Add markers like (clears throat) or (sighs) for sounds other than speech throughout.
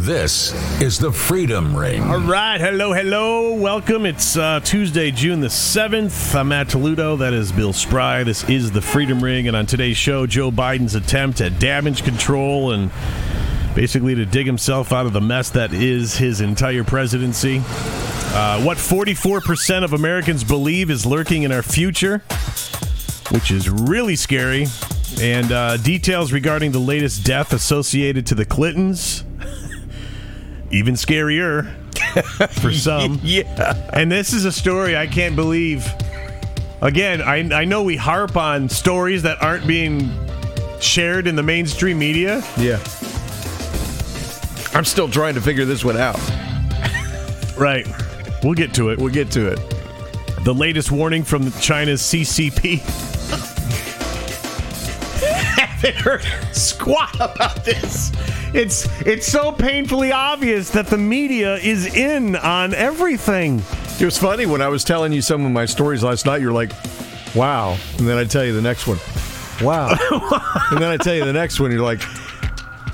This is the Freedom Ring. All right, hello, hello, welcome. It's uh, Tuesday, June the 7th. I'm Matt Toludo. That is Bill Spry. This is the Freedom Ring. And on today's show, Joe Biden's attempt at damage control and basically to dig himself out of the mess that is his entire presidency. Uh, what 44% of Americans believe is lurking in our future, which is really scary. And uh, details regarding the latest death associated to the Clintons. Even scarier (laughs) for some. (laughs) yeah. And this is a story I can't believe. Again, I, I know we harp on stories that aren't being shared in the mainstream media. Yeah. I'm still trying to figure this one out. (laughs) Right. We'll get to it. We'll get to it. The latest warning from China's CCP. haven't heard squat about this. It's it's so painfully obvious that the media is in on everything. It was funny when I was telling you some of my stories last night. You're like, "Wow," and then I tell you the next one, "Wow," (laughs) and then I tell you the next one. You're like,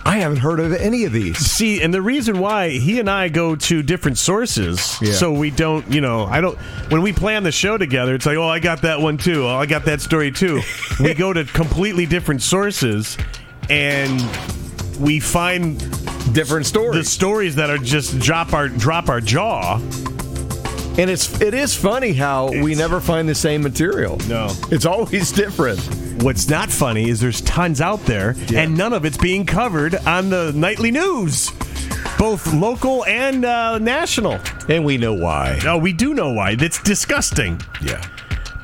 "I haven't heard of any of these." See, and the reason why he and I go to different sources, Yeah. so we don't, you know, I don't. When we plan the show together, it's like, oh, I got that one too. Oh, I got that story too. we go to completely different sources, and we find Different stories. the stories, that are just drop our drop our jaw. and it's it is funny how we never find the same material. No. it's always different. What's not funny is there's tons out there, Yeah. and none of it's being covered on the nightly news, both local and uh, national. And we know why. No, we do know why. That's disgusting. Yeah.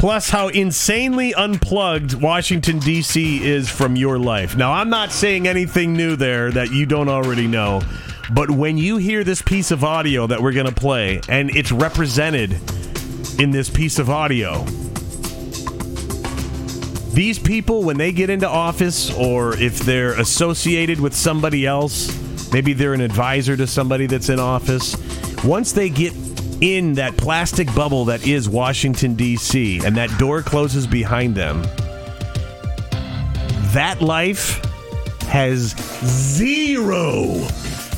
Plus, how insanely unplugged Washington, D.C. is from your life. Now, I'm not saying anything new there that you don't already know, but when you hear this piece of audio that we're going to play, and it's represented in this piece of audio, these people, when they get into office, or if they're associated with somebody else, maybe they're an advisor to somebody that's in office, once they get in that plastic bubble that is Washington, D.C., and that door closes behind them, that life has zero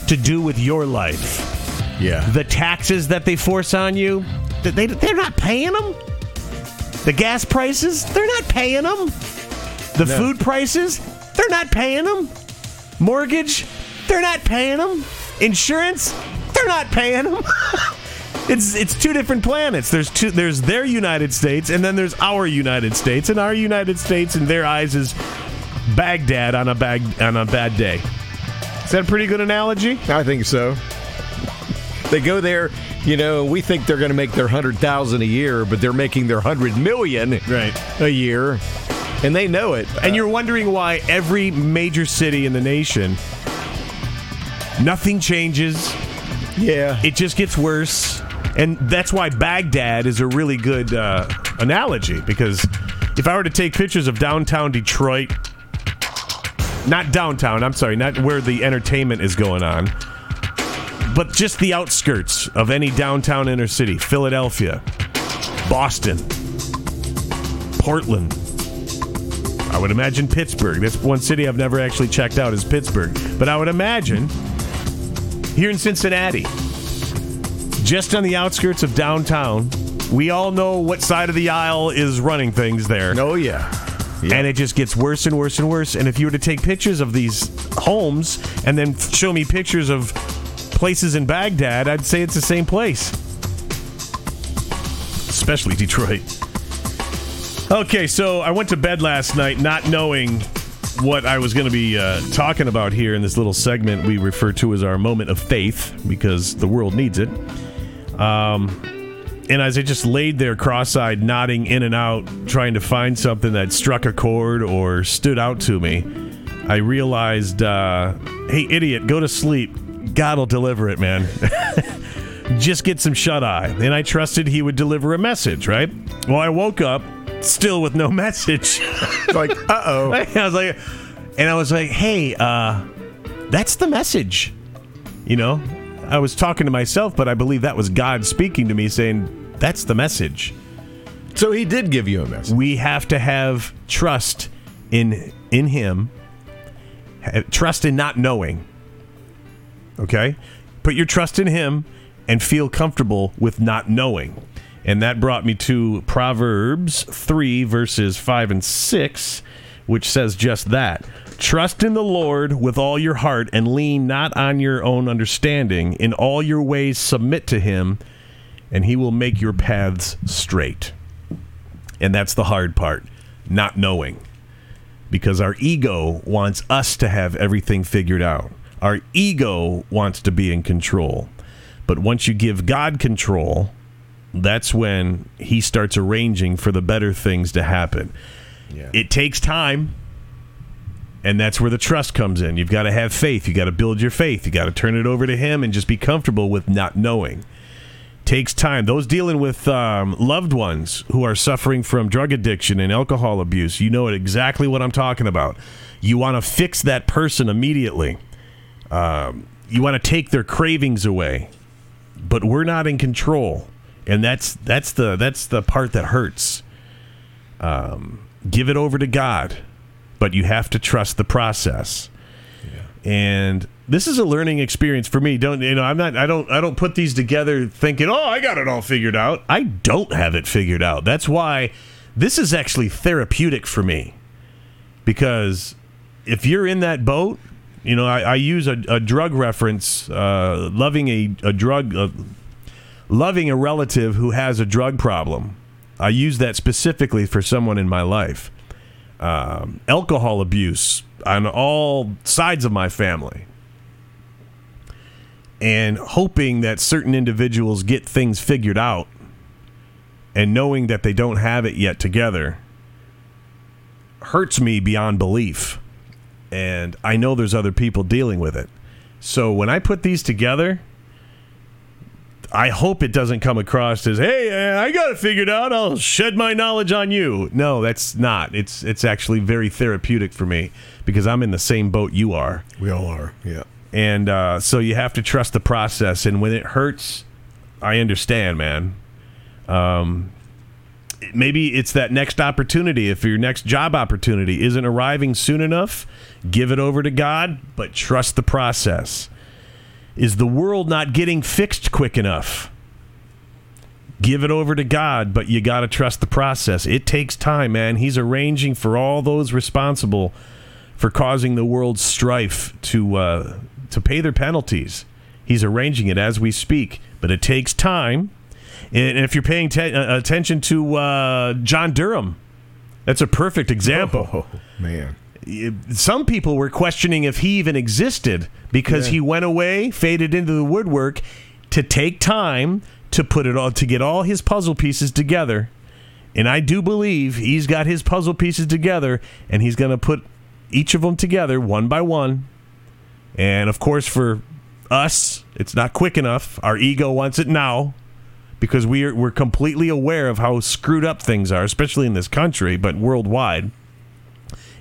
to do with your life. Yeah. The taxes that they force on you, they, they're not paying them. The gas prices, they're not paying them. The No. food prices, they're not paying them. Mortgage, they're not paying them. Insurance, they're not paying them. (laughs) it's it's two different planets. There's two. There's their United States, and then there's our United States, and our United States in their eyes is Baghdad on a bag on a bad day. Is that a pretty good analogy? I think so. They go there, you know, we think they're going to make their 100,000 a year, but they're making their 100 million Right. a year. And they know it. And you're wondering why every major city in the nation, nothing changes. yeah. It just gets worse. And that's why Baghdad is a really good uh, analogy because if I were to take pictures of downtown Detroit, not downtown, I'm sorry, not where the entertainment is going on, but just the outskirts of any downtown inner city, Philadelphia, Boston, Portland. I would imagine Pittsburgh. That's one city I've never actually checked out is Pittsburgh. But I would imagine here in Cincinnati, just on the outskirts of downtown, we all know what side of the aisle is running things there. oh, yeah. And it just gets worse and worse and worse. And if you were to take pictures of these homes and then show me pictures of places in Baghdad, I'd say it's the same place. Especially Detroit. Okay, so I went to bed last night not knowing what I was going to be uh, talking about here in this little segment we refer to as our moment of faith because the world needs it. Um, and as I just laid there cross eyed, nodding in and out, trying to find something that struck a chord or stood out to me, I realized, uh, hey, idiot, go to sleep. God will deliver it, man. (laughs) just get some shut eye. And I trusted he would deliver a message, right? Well, I woke up still with no (laughs) message. (laughs) like, uh oh. I was like, and I was like, hey, uh, that's the message. You know, I was talking to myself, but I believe that was God speaking to me saying, that's the message. So he did give you a message. We have to have trust in in him. Trust in not knowing. Okay? Put your trust in Him and feel comfortable with not knowing. And that brought me to Proverbs 3, verses 5 and 6, which says just that. Trust in the Lord with all your heart and lean not on your own understanding. In all your ways, submit to Him, and He will make your paths straight. And that's the hard part not knowing. Because our ego wants us to have everything figured out, our ego wants to be in control. But once you give God control, that's when He starts arranging for the better things to happen. Yeah. It takes time. And that's where the trust comes in. You've got to have faith. You got to build your faith. You got to turn it over to Him and just be comfortable with not knowing. Takes time. Those dealing with um, loved ones who are suffering from drug addiction and alcohol abuse, you know exactly what I'm talking about. You want to fix that person immediately. Um, you want to take their cravings away, but we're not in control, and that's that's the that's the part that hurts. Um, give it over to God but you have to trust the process. And this is a learning experience for me. Don't you know? I'm not. I don't. I don't put these together thinking, "Oh, I got it all figured out." I don't have it figured out. That's why this is actually therapeutic for me. Because if you're in that boat, you know, I, I use a, a, drug reference, uh, loving a, a drug, uh, loving a relative who has a drug problem. I use that specifically for someone in my life um, alcohol abuse on all sides of my family. And hoping that certain individuals get things figured out and knowing that they don't have it yet together hurts me beyond belief. And I know there's other people dealing with it. So when I put these together, I hope it doesn't come across as, "Hey, I got it figured out. I'll shed my knowledge on you." No, that's not. It's it's actually very therapeutic for me because I'm in the same boat you are. We all are. Yeah. And uh, so you have to trust the process, and when it hurts, I understand, man. Um, maybe it's that next opportunity. If your next job opportunity isn't arriving soon enough, give it over to God, but trust the process. Is the world not getting fixed quick enough? Give it over to God, but you got to trust the process. It takes time, man. He's arranging for all those responsible for causing the world's strife to uh, to pay their penalties. He's arranging it as we speak, but it takes time. And if you're paying te- uh, attention to uh, John Durham, that's a perfect example. Oh, man some people were questioning if he even existed because yeah. he went away, faded into the woodwork to take time to put it all to get all his puzzle pieces together. And I do believe he's got his puzzle pieces together and he's going to put each of them together one by one. And of course for us, it's not quick enough. Our ego wants it now because we're we're completely aware of how screwed up things are, especially in this country, but worldwide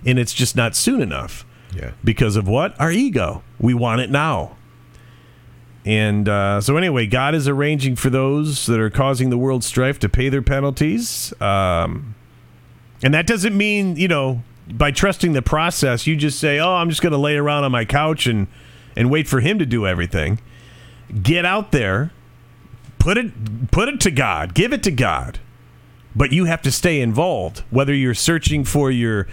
and it's just not soon enough. Yeah. Because of what? Our ego. We want it now. And uh, so, anyway, God is arranging for those that are causing the world strife to pay their penalties. Um, and that doesn't mean, you know, by trusting the process, you just say, oh, I'm just going to lay around on my couch and, and wait for Him to do everything. Get out there, put it, put it to God, give it to God. But you have to stay involved, whether you're searching for your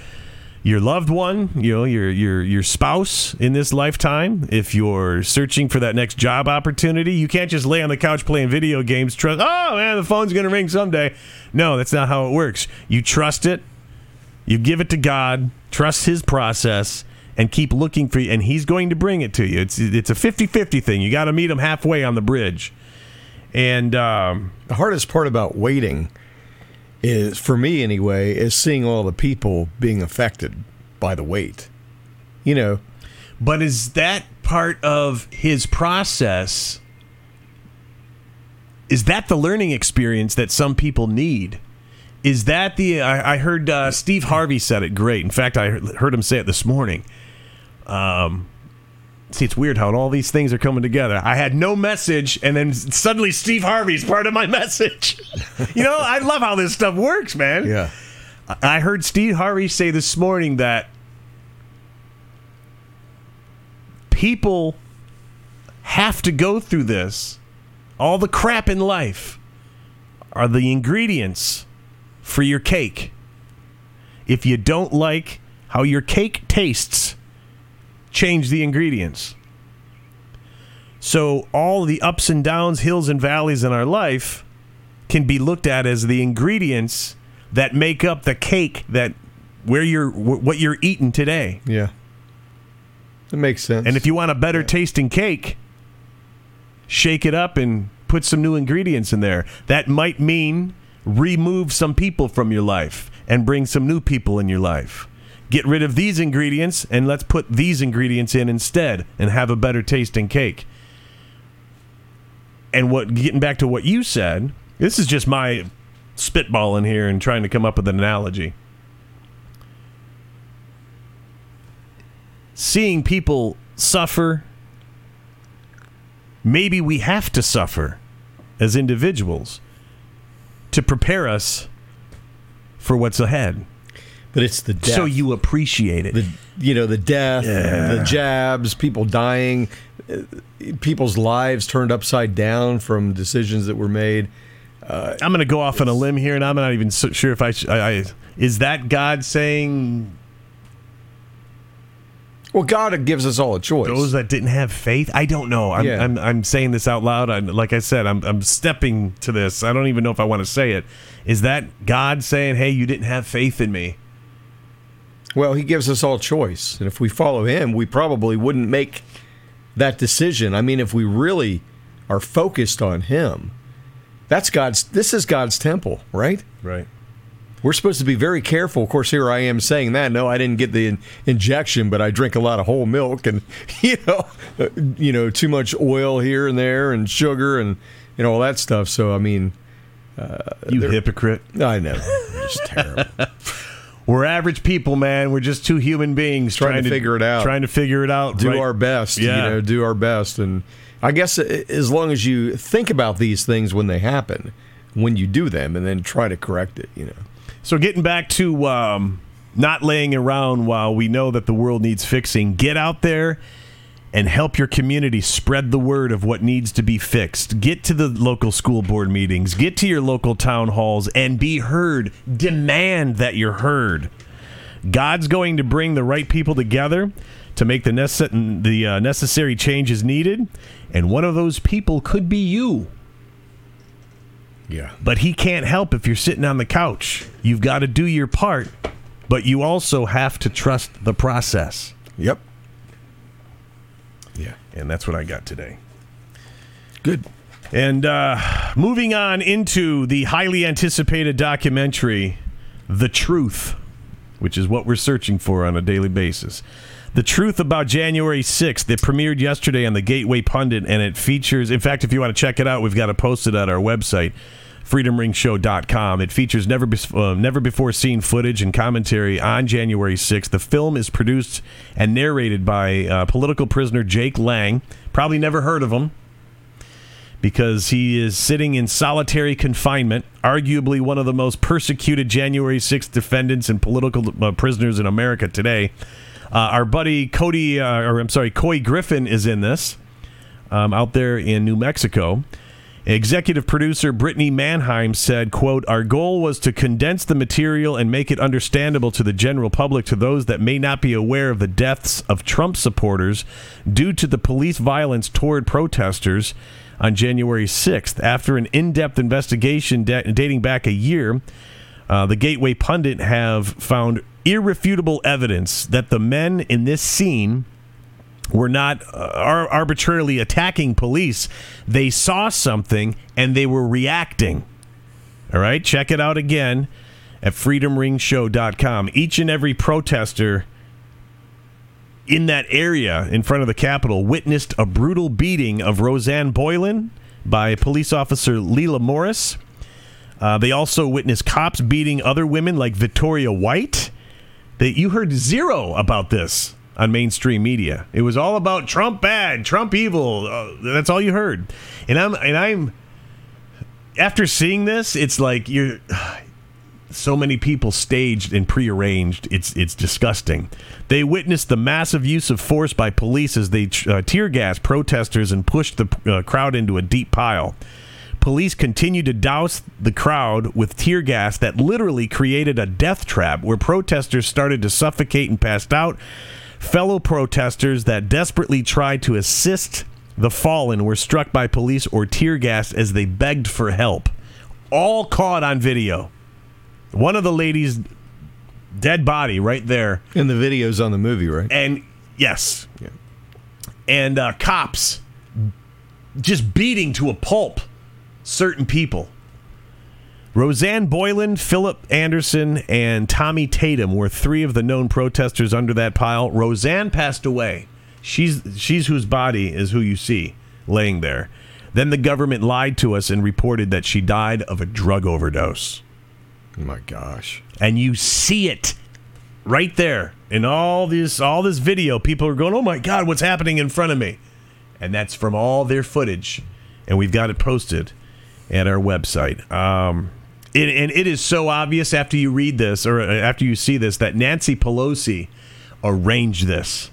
your loved one, you know, your your your spouse in this lifetime, if you're searching for that next job opportunity, you can't just lay on the couch playing video games. Trust, oh man, the phone's to ring someday. No, that's not how it works. You trust it, you give it to God, trust His process, and keep looking for you, and He's going to bring it to you. It's it's a 50-50 thing. You got to meet Him halfway on the bridge. And um, the hardest part about waiting is for me anyway is seeing all the people being affected by the weight. You know, but is that part of his process? Is that the learning experience that some people need? Is that the? I, I heard uh, Steve Harvey said it great. In fact, I heard him say it this morning. Um, See, it's weird how all these things are coming together. I had no message, and then suddenly Steve Harvey's part of my (laughs) message. you know, I love how this stuff works, man. Yeah. I heard Steve Harvey say this morning that people have to go through this, all the crap in life, are the ingredients for your cake. If you don't like how your cake tastes, change the ingredients. So, all the ups and downs, hills and valleys in our life can be looked at as the ingredients that make up the cake that where you're what you're eating today. Yeah. It makes sense. And if you want a better tasting cake, shake it up and put some new ingredients in there. That might mean remove some people from your life and bring some new people in your life. Get rid of these ingredients and let's put these ingredients in instead and have a better tasting cake. And what getting back to what you said, this is just my spitballing here and trying to come up with an analogy. Seeing people suffer, maybe we have to suffer as individuals to prepare us for what's ahead. But it's the death. So you appreciate it. the you know the death, the jabs, people dying, uh, people's lives turned upside down from decisions that were made. I'm going to go off on a limb here, and I'm not even so sure if I, sh- I, I is that God saying Well, God gives us all a choice. those that didn't have faith. I don't know. I'm Yeah. I'm, I'm saying this out loud. I'm, like I said, I'm I'm stepping to this. I don't even know if I want to say it. Is that God saying, "Hey, you didn't have faith in me"? Well, he gives us all choice. And if we follow him, we probably wouldn't make that decision. I mean, if we really are focused on him, that's God's this is God's temple, right? Right. We're supposed to be very careful. Of course, here I am saying that. No, I didn't get the in- injection, but I drink a lot of whole milk and (laughs) you know, uh, you know, too much oil here and there and sugar and and all that stuff. So I mean, You hypocrite. I know, (laughs) it's terrible. (laughs) We're average people, man. We're just two human beings Trying to figure it out. Trying to figure it out. do right? our best. Yeah. You know, do our best. And I guess as long as you think about these things when they happen, when you do them, and then try to correct it, you know. So getting back to um, not laying around while we know that the world needs fixing, get out there and help your community spread the word of what needs to be fixed. Get to the local school board meetings, get to your local town halls, and be heard. Demand that you're heard. God's going to bring the right people together to make the, nece- the uh, necessary changes needed, and one of those people could be you. Yeah. But he can't help if you're sitting on the couch. You've got to do your part, but you also have to trust the process. Yep. Yeah. And that's what I got today. Good. And uh, moving on into the highly anticipated documentary, The Truth, which is what we're searching for on a daily basis. The Truth About January 6th. It premiered yesterday on the Gateway Pundit, and it features, in fact, if you want to check it out, we've got it posted at our website, freedomringshow.com. It features never, bes- uh, never before seen footage and commentary on January 6th. The film is produced and narrated by uh, political prisoner Jake Lang. Probably never heard of him because he is sitting in solitary confinement, arguably one of the most persecuted January 6th defendants and political uh, prisoners in America today. Uh, our buddy Cody, uh, or I'm sorry, Couy Griffin is in this um, out there in New Mexico. Executive producer Brittany Mannheim said, quote, Our goal was to condense the material and make it understandable to the general public to those that may not be aware of the deaths of Trump supporters due to the police violence toward protesters on January 6th. After an in-depth investigation da- dating back a year, uh, the Gateway Pundit have found irrefutable evidence that the men in this scene were not uh, ar- arbitrarily attacking police. They saw something and they were reacting. All right, check it out again at freedomringshow.com. Each and every protester in that area in front of the Capitol witnessed a brutal beating of Rosanne Boyland by police officer Lila Morris. Uh, they also witnessed cops beating other women like Victoria White. That you heard zero about this on mainstream media. It was all about Trump bad, Trump evil. Uh, that's all you heard. And I'm and I'm after seeing this, it's like you're (sighs) so many people staged and prearranged. It's it's disgusting. They witnessed the massive use of force by police as they uh, tear gas protesters and pushed the uh, crowd into a deep pile. Police continued to douse the crowd with tear gas that literally created a death trap where protesters started to suffocate and passed out. Fellow protesters that desperately tried to assist the fallen were struck by police or tear gas as they begged for help. All caught on video. One of the ladies' dead body right there. And the video's on the movie, right? And yes. And uh, cops just beating to a pulp certain people. Rosanne Boyland, Philip Anderson, and Tommy Tatum were three of the known protesters under that pile. Rosanne passed away. She's she's whose body is who you see laying there. Then the government lied to us and reported that she died of a drug overdose. Oh my gosh. And you see it right there in all this all this video. People are going, "Oh my god, what's happening in front of me?" And that's from all their footage, and we've got it posted at our website. Um, and it is so obvious after you read this or uh, after you see this that Nancy Pelosi arranged this.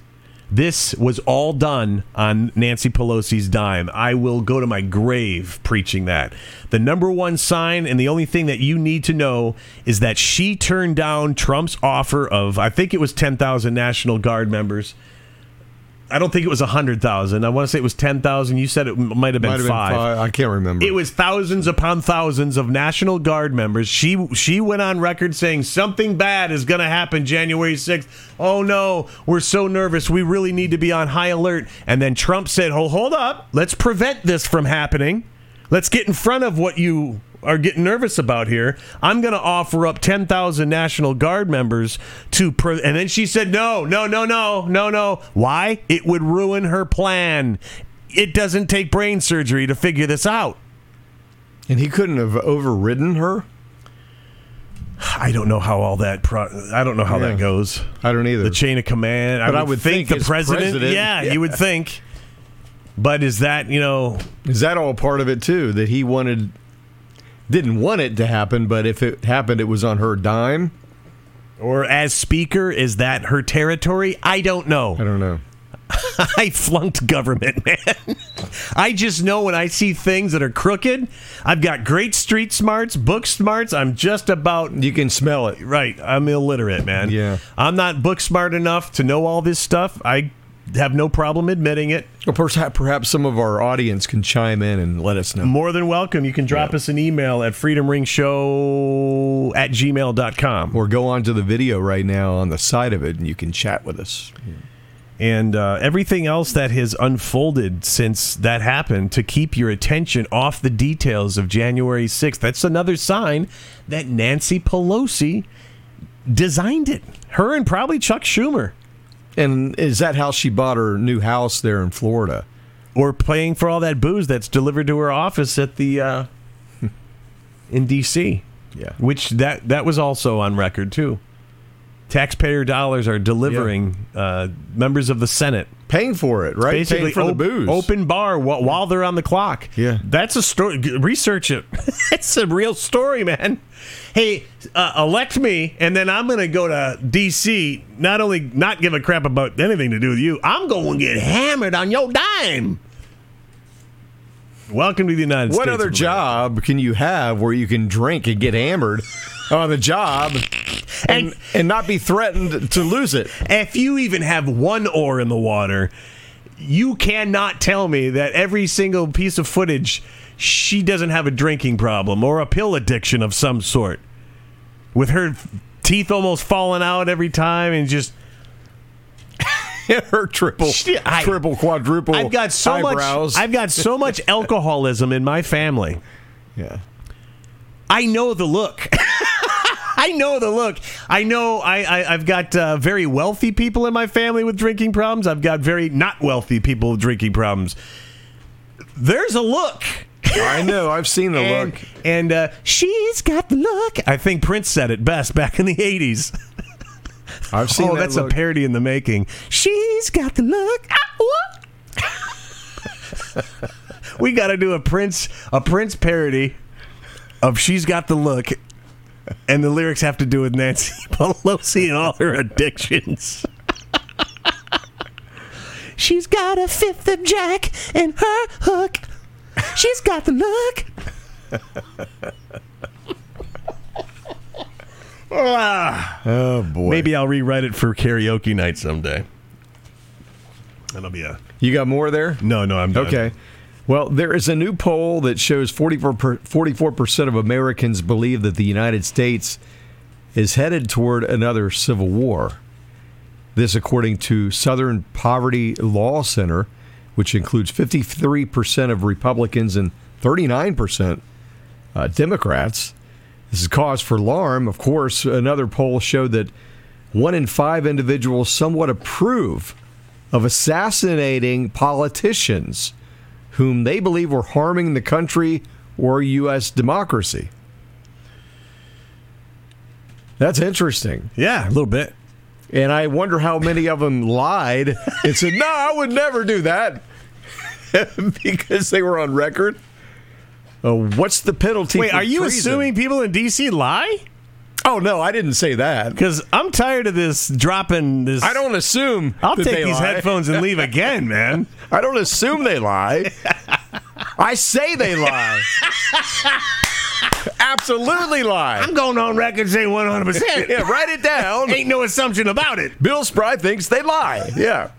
This was all done on Nancy Pelosi's dime. I will go to my grave preaching that. The number one sign and the only thing that you need to know is that she turned down Trump's offer of, I think it was 10,000 National Guard members. I don't think it was a 100,000. I want to say it was 10,000. You said it might have been, Might have been five. five. I can't remember. It was thousands upon thousands of National Guard members. She she went on record saying something bad is going to happen January 6th. Oh no, we're so nervous. We really need to be on high alert. And then Trump said, "Oh, hold up. Let's prevent this from happening. Let's get in front of what you are getting nervous about here. I'm going to offer up 10,000 National Guard members to pre-. and then she said, "No, no, no, no. No, no. Why? It would ruin her plan. It doesn't take brain surgery to figure this out." and he couldn't have overridden her? I don't know how all that. Pro- I don't know how Yeah. that goes. I don't either. The chain of command. But I I would, would think, think the president, president, yeah, yeah. you would think. But is that you know? Is that all part of it too? That he wanted, didn't want it to happen, but if it happened, it was on her dime. Or as speaker, is that her territory? I don't know. I don't know. (laughs) I flunked government, man. I just know when I see things that are crooked, I've got great street smarts, book smarts. I'm just about You can smell it. right. I'm illiterate, man. Yeah. I'm not book smart enough to know all this stuff. I have no problem admitting it. Or perhaps, perhaps some of our audience can chime in and let us know. More than welcome. You can drop Yeah. us an email at freedomringshow at gmail.com. Or go on to the video right now on the side of it, and you can chat with us. and uh, everything else that has unfolded since that happened to keep your attention off the details of January 6th. That's another sign that Nancy Pelosi designed it. Her and probably Chuck Schumer. And is that how she bought her new house there in Florida? Or paying for all that booze that's delivered to her office at the uh, (laughs) in D.C. Yeah. which that that was also on record too. Taxpayer dollars are delivering uh, members of the Senate Paying for it, right? basically Paying for the op- booze. open bar while, while they're on the clock. Yeah. that's a story. Research it. (laughs) it's a real story, man. Hey, uh, elect me, and then I'm going to go to D.C. Not only not give a crap about anything to do with you, I'm going to get hammered on your dime. Welcome to the United States. What other job can you have where you can drink and get hammered on the job and, and not be threatened to lose it? if you even have one oar in the water, you cannot tell me that every single piece of footage she doesn't have a drinking problem or a pill addiction of some sort. With her teeth almost falling out every time and just (laughs) Her triple, Shit, I- triple, quadruple. I've got so eyebrows. much I've got so much (laughs) alcoholism in my family. yeah. I know the look. (laughs) (laughs) I know the look. I know I, I, I've got uh, very wealthy people in my family with drinking problems. I've got very not wealthy people with drinking problems. There's a look. I know. I've (laughs) seen the and, look. And uh, she's got the look. I think Prince said it best back in the 80s. I've (laughs) seen oh, that that's look. a parody in the making. She's got the look. Ah, what? we got to do a Prince a Prince parody of "She's Got the Look." And the lyrics have to do with Nancy (laughs) Pelosi and all her addictions. She's got a fifth of Jack and her hook. She's got the look. Ah. Oh boy. Maybe I'll rewrite it for karaoke night someday. That'll be a you got more there? no, no. I'm done. Okay. Well, there is a new poll that shows 44 percent of Americans believe that the United States is headed toward another civil war. This, according to Southern Poverty Law Center, which includes 53 percent of Republicans and 39 percent uh, Democrats. This is cause for alarm. Of course, another poll showed that one in five individuals somewhat approve of assassinating politicians whom they believe were harming the country or U.S. democracy. That's interesting. Yeah, a little bit. And I wonder how many of them lied and said, no, I would never do that (laughs) because they were on record. Uh, what's the penalty? Wait, are you treason? assuming people in D.C. lie? Oh, no, I didn't say that. Because I'm tired of this dropping this. I don't assume. I'll take these lie. headphones and leave again, man. (laughs) I don't assume they lie. I say they lie. Absolutely lie. I'm going on record saying 100. percent (laughs) Yeah, write it down. (laughs) Ain't no assumption about it. Bill Spry thinks they lie. Yeah.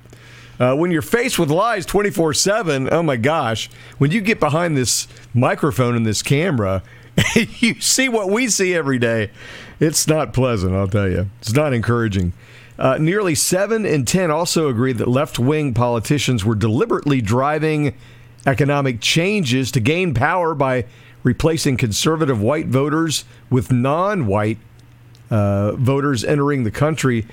Uh, when you're faced with lies 24 7, oh my gosh, when you get behind this microphone and this camera, (laughs) you see what we see every day. It's not pleasant, I'll tell you. It's not encouraging. Uh, nearly 7 in 10 also agreed that left wing politicians were deliberately driving economic changes to gain power by replacing conservative white voters with non white uh, voters entering the country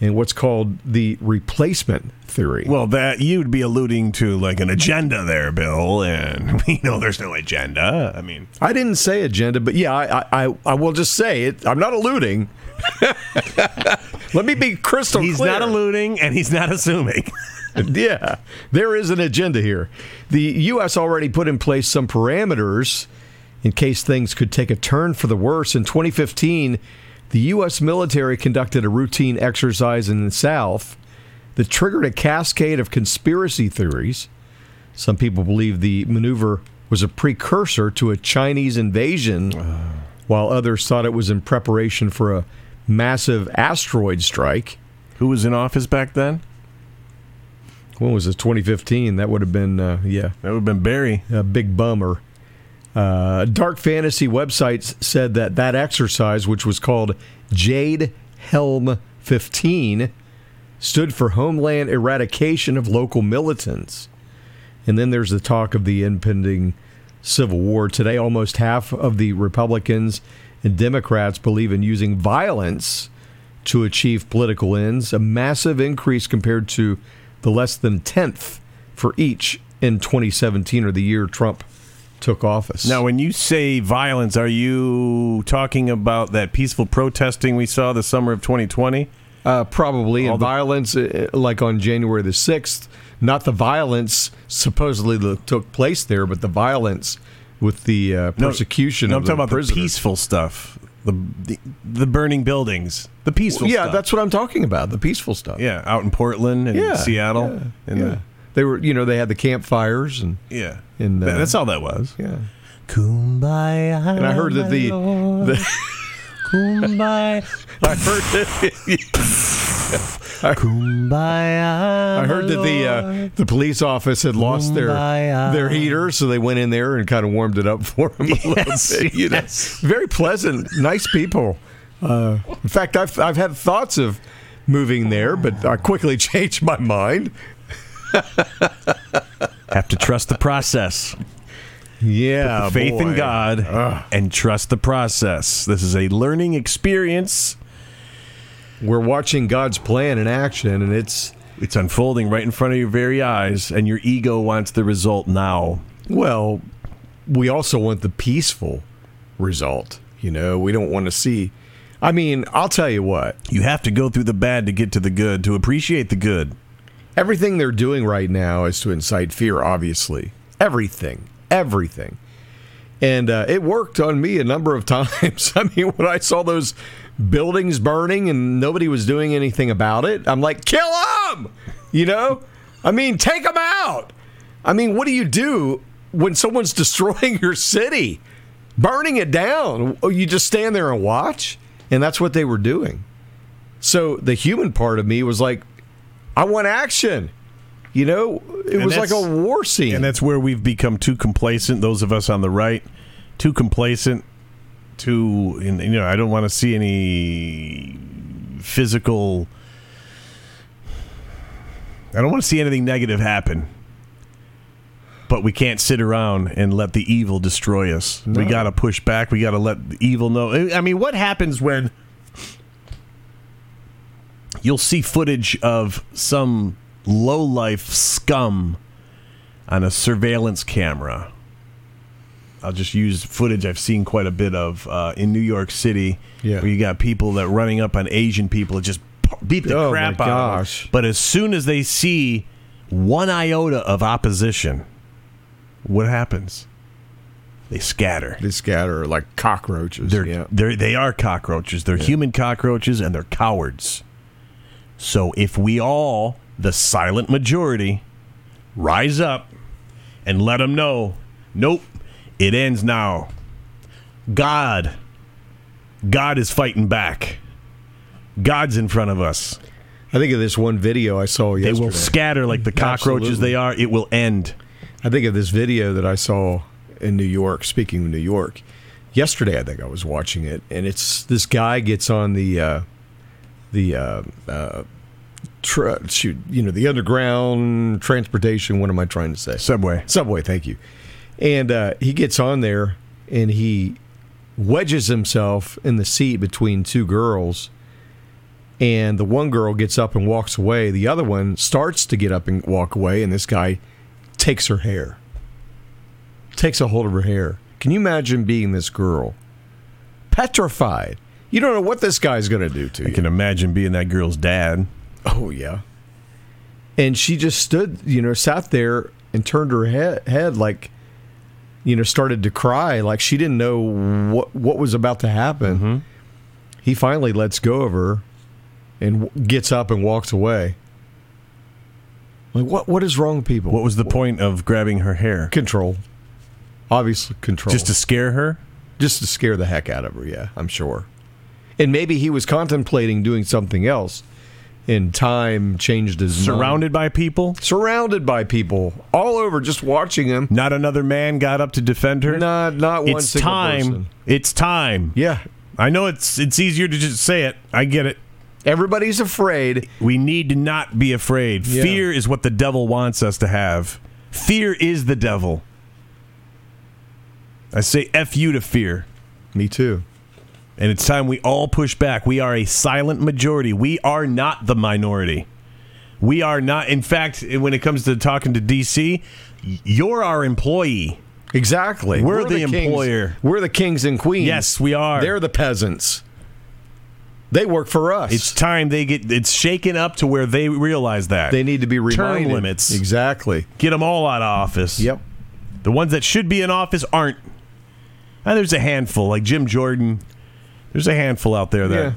in what's called the replacement theory. Well, that you'd be alluding to like an agenda there, Bill, and (laughs) we know there's no agenda. I mean, I didn't say agenda, but yeah, I, I, I will just say it. I'm not alluding. (laughs) Let me be crystal he's clear. not alluding and he's not assuming. (laughs) yeah, there is an agenda here. The U.S. already put in place some parameters in case things could take a turn for the worse. In 2015, the U.S. military conducted a routine exercise in the South that triggered a cascade of conspiracy theories. Some people believe the maneuver was a precursor to a Chinese invasion, oh. while others thought it was in preparation for a massive asteroid strike. Who was in office back then? When was it? 2015. That would have been, uh, yeah, That would have been Barry. a big bummer. Uh, dark fantasy websites said that that exercise, which was called Jade Helm 15, stood for Homeland Eradication of Local Militants. And then there's the talk of the impending Civil War. Today, almost half of the Republicans and Democrats believe in using violence to achieve political ends, a massive increase compared to the less than tenth for each in 2017 or the year Trump took office. Now, when you say violence, are you talking about that peaceful protesting we saw the summer of 2020? uh, probably all and the- violence, uh, like on January the 6th, not the violence supposedly that took place there, but the violence with the uh, persecution No, of I'm talking the about the peaceful stuff, the, the the burning buildings, the peaceful. Stuff. Yeah, stuff. that's what I'm talking about, the peaceful stuff. yeah, out in Portland and Yeah, Seattle, yeah, and yeah. the- They were, you know, they had the campfires and yeah, And, uh, Th- that's all that was. yeah. Kumbaya. And I heard that the, the Kumbaya. (laughs) I heard that (laughs) Kumbaya. I heard that the uh, the police office had lost their Kumbaya. their heater, so they went in there and kind of warmed it up for them Yes, bit. You know, yes. very pleasant, nice people. Uh, in fact, I've I've had thoughts of moving there, but I quickly (laughs) changed my mind. Have to trust the process. Yeah, Faith in boy. God and trust the process. This is a learning experience. We're watching God's plan in action, and it's It's unfolding right in front of your very eyes, and your ego wants the result now. well. We also want the peaceful result. You know, we don't want to see. I mean, I'll tell you what. You have to go through the bad to get to the good, to appreciate the good. Everything they're doing right now is to incite fear, obviously. Everything. Everything. and uh, it worked on me a number of (laughs) times. I mean, when I saw those buildings burning and nobody was doing anything about it, I'm like, kill them! You know? I mean, take them out. I mean, what do you do when someone's (laughs) destroying your city, burning it down? Oh, You just stand there and watch, and that's what they were doing. So the human part of me was like, I want action. You know, it And was like a war scene. And that's where we've become too complacent. Those of us on the right, too complacent. Too, you know, I don't want to see any physical. I don't want to see anything negative happen. But we can't sit around and let the evil destroy us. We got to push back. We got to let the evil know. I mean, what happens when you'll see footage of some low life scum on a surveillance camera. I'll just use footage I've seen quite a bit of uh, in New York City, Yeah. where you got people that running up on Asian people and just beat the Oh, crap out of them. But as soon as they see one iota of opposition, what happens? They scatter. they scatter like cockroaches. They're, yeah. they're they are cockroaches. They're human cockroaches and they're cowards. So if we all, the silent majority, rise up and let them know, nope, it ends now. God, God is fighting back. God's in front of us. I think of this one video I saw yesterday. They will scatter like the cockroaches Absolutely. they are. It will end. I think of this video that I saw in New York. Speaking of New York, yesterday I think I was watching it, and it's this guy gets on the uh, the uh, uh, tr- shoot, you know, the underground transportation. What am I trying to say? Subway. Subway. Thank you. And uh, he gets on there and he wedges himself in the seat between two girls. And the one girl gets up and walks away. The other one starts to get up and walk away, and this guy takes her hair, takes a hold of her hair. Can you imagine being this girl? Petrified. You don't know what this guy's going to do to I you. can imagine being that girl's dad. Oh yeah. And she just stood, you know, sat there and turned her head, head like, you know, started to cry like she didn't know what what was about to happen. Mm-hmm. He finally lets go of her and w- gets up and walks away. Like what what is wrong with people? What was the point of grabbing her hair? control? Obviously control. Just to scare her? just to scare the heck out of her, yeah, I'm sure. And maybe he was contemplating doing something else. And time changed his mind. Surrounded by people? surrounded by people all over just watching him. Not another man got up to defend her. Not not one it's single time. person. It's time. Yeah. I know it's it's easier to just say it. I get it. Everybody's afraid. We need to not be afraid. Yeah. Fear is what the devil wants us to have. Fear is the devil. I say F you to fear. Me too. And it's time we all push back. We are a silent majority. We are not the minority. We are not. In fact, when it comes to talking to DC, you're our employee. Exactly. We're the kings- employer. We're the kings and queens. Yes, we are. They're the peasants. They work for us. It's time they get. It's shaken up to where they realize that they need to be term reminded. limits. Exactly. Get them all out of office. Yep. The ones that should be in office aren't. And there's a handful, like Jim Jordan. There's a handful out there that.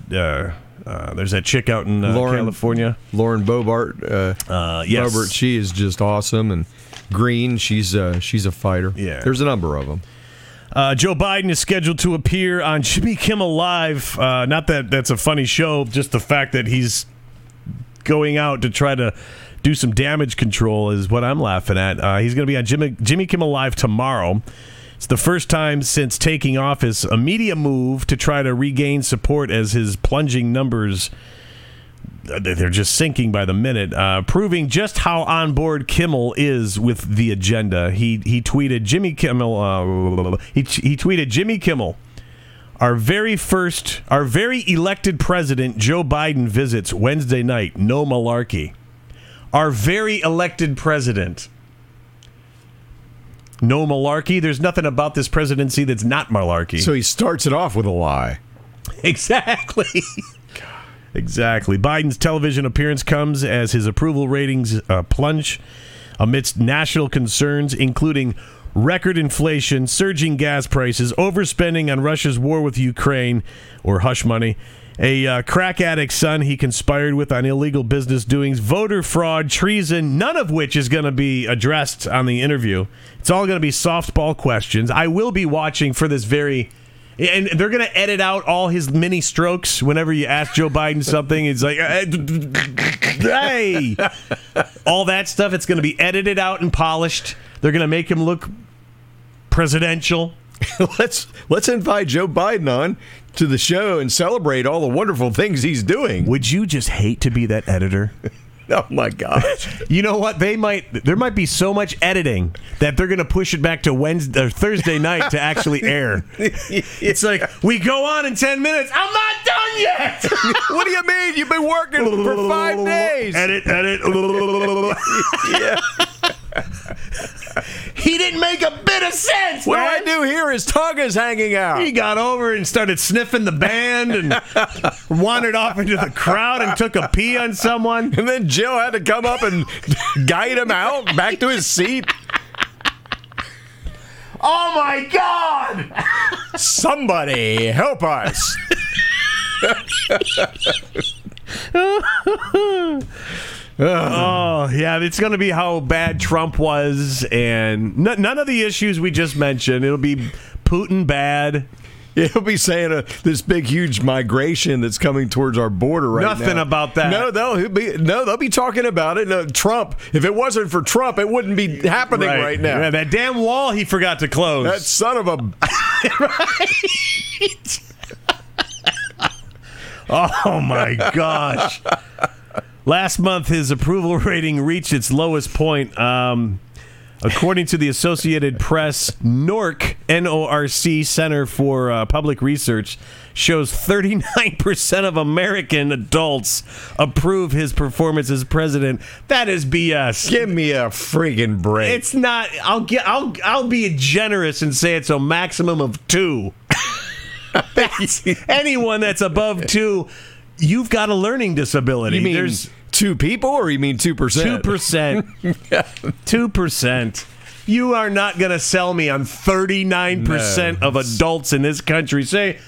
Uh, uh, there's that chick out in uh, Lauren- California. Lauren Boebert. Uh, Uh, yes. Boebert. She is just awesome. And Greene. She's uh, she's a fighter. Yeah. There's a number of them. Uh, Joe Biden is scheduled to appear on Jimmy Kimmel Live. Uh, not that that's a funny show, just the fact that he's going out to try to do some damage control is what I'm laughing at. Uh, he's going to be on Jimmy, Jimmy Kimmel Live tomorrow. It's the first time since taking office, a media move to try to regain support as his plunging numbers uh, they're just sinking by the minute, uh, proving just how on board Kimmel is with the agenda. He he tweeted Jimmy Kimmel. Uh, he he tweeted Jimmy Kimmel. Our very first, our very elected president, Joe Biden, visits Wednesday night. No malarkey. Our very elected president. No malarkey. There's nothing about this presidency that's not malarkey. So he starts it off with a lie. (laughs) Exactly. exactly. Biden's television appearance comes as his approval ratings uh, plunge amidst national concerns, including record inflation, surging gas prices, overspending on Russia's war with Ukraine, or hush money, a uh, crack addict son he conspired with on illegal business doings, voter fraud, treason, none of which is going to be addressed on the interview. It's all going to be softball questions. I will be watching for this very. And they're going to edit out all his mini strokes whenever you ask Joe Biden something. It's like, hey, all that stuff. It's going to be edited out and polished. They're going to make him look presidential. (laughs) let's let's invite Joe Biden on to the show and celebrate all the wonderful things he's doing. Would you just hate to be that editor? (laughs) Oh my God! (laughs) You know what? They might. There might be so much editing that they're going to push it back to Wednesday or Thursday night to actually air. (laughs) It's like we go on in ten minutes. I'm not done yet. what do you mean? You've been working for five days. Edit, edit. yeah. He didn't make a bit of sense. What man. do I do here? His tongue is hanging out. He got over and started sniffing the band and (laughs) wandered off into the crowd and took a pee on someone. And then Jill had to come up and (laughs) guide him out back to his seat. Oh my God! Somebody help us. (laughs) Oh yeah, it's going to be how bad Trump was, and n- none of the issues we just mentioned. It'll be Putin bad. (laughs) He'll be saying uh, this big, huge migration that's coming towards our border right Nothing now. Nothing about that. No, they'll be no, they'll be talking about it. No, Trump. If it wasn't for Trump, it wouldn't be happening right, now. Yeah, that damn wall he forgot to close. that son of a. (laughs) right. (laughs) Oh my gosh. Last month, his approval (laughs) rating reached its lowest point. Um, according to the Associated Press, NORC, N-O-R-C Center for uh, Public Research, shows 39% of American adults approve his performance as president. That is BS. Give me a freaking break. It's not. I'll get. I'll. I'll be generous and say it's a maximum of two. That's- (laughs) (laughs) anyone that's above two, you've got a learning disability. you mean There's two people, or you mean two percent? two percent? (laughs) Two percent. You are not going to sell me on thirty nine percent of adults in this country. Say,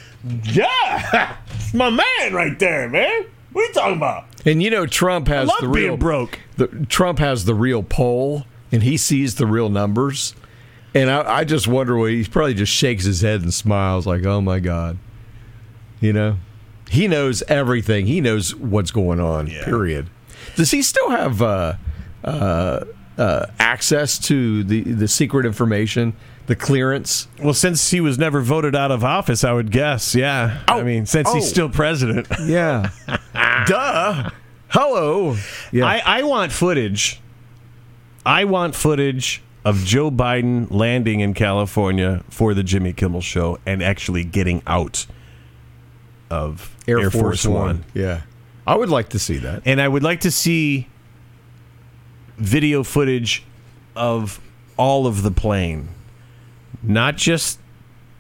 yeah, (laughs) it's my man right there, man. What are you talking about? And you know, Trump has the real broke. The, Trump has the real poll, and he sees the real numbers. And I, I just wonder what he probably just shakes his head and smiles like, "Oh my God," you know. He knows everything. He knows what's going on. Yeah. Period. Does he still have uh, uh, uh, access to the the secret information, the clearance? Well, since he was never voted out of office, I would guess. Yeah. I Oh. mean, since he's Oh. still president. (laughs) Yeah. Duh. Hello. Yeah. I, I want footage. I want footage of Joe Biden landing in California for the Jimmy Kimmel show and actually getting out of Air, Force, One. Yeah. I would like to see that. And I would like to see video footage of all of the plane, not just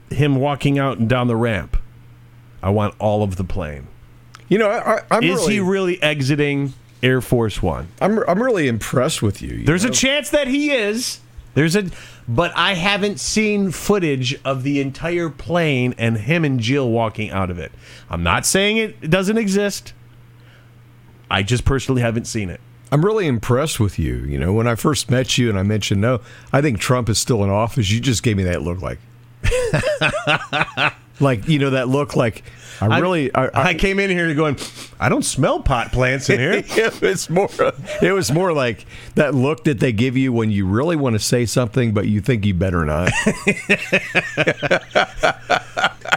him walking out and down the ramp. I want all of the plane. You know, I, I, I'm Is really, he really exiting Air Force One? I'm, I'm really impressed with you. you There's know? a chance that he is. There's a, but I haven't seen footage of the entire plane and him and Jill walking out of it. I'm not saying it doesn't exist. I just personally haven't seen it. I'm really impressed with you. You know, when I first met you and I mentioned no, I think Trump is still in office. You just gave me that look like, (laughs) (laughs) like you know that look like I really I, I, I came in here going, I don't smell pot plants in here. (laughs) it's more it was more like that look that they give you when you really want to say something but you think you better not. (laughs)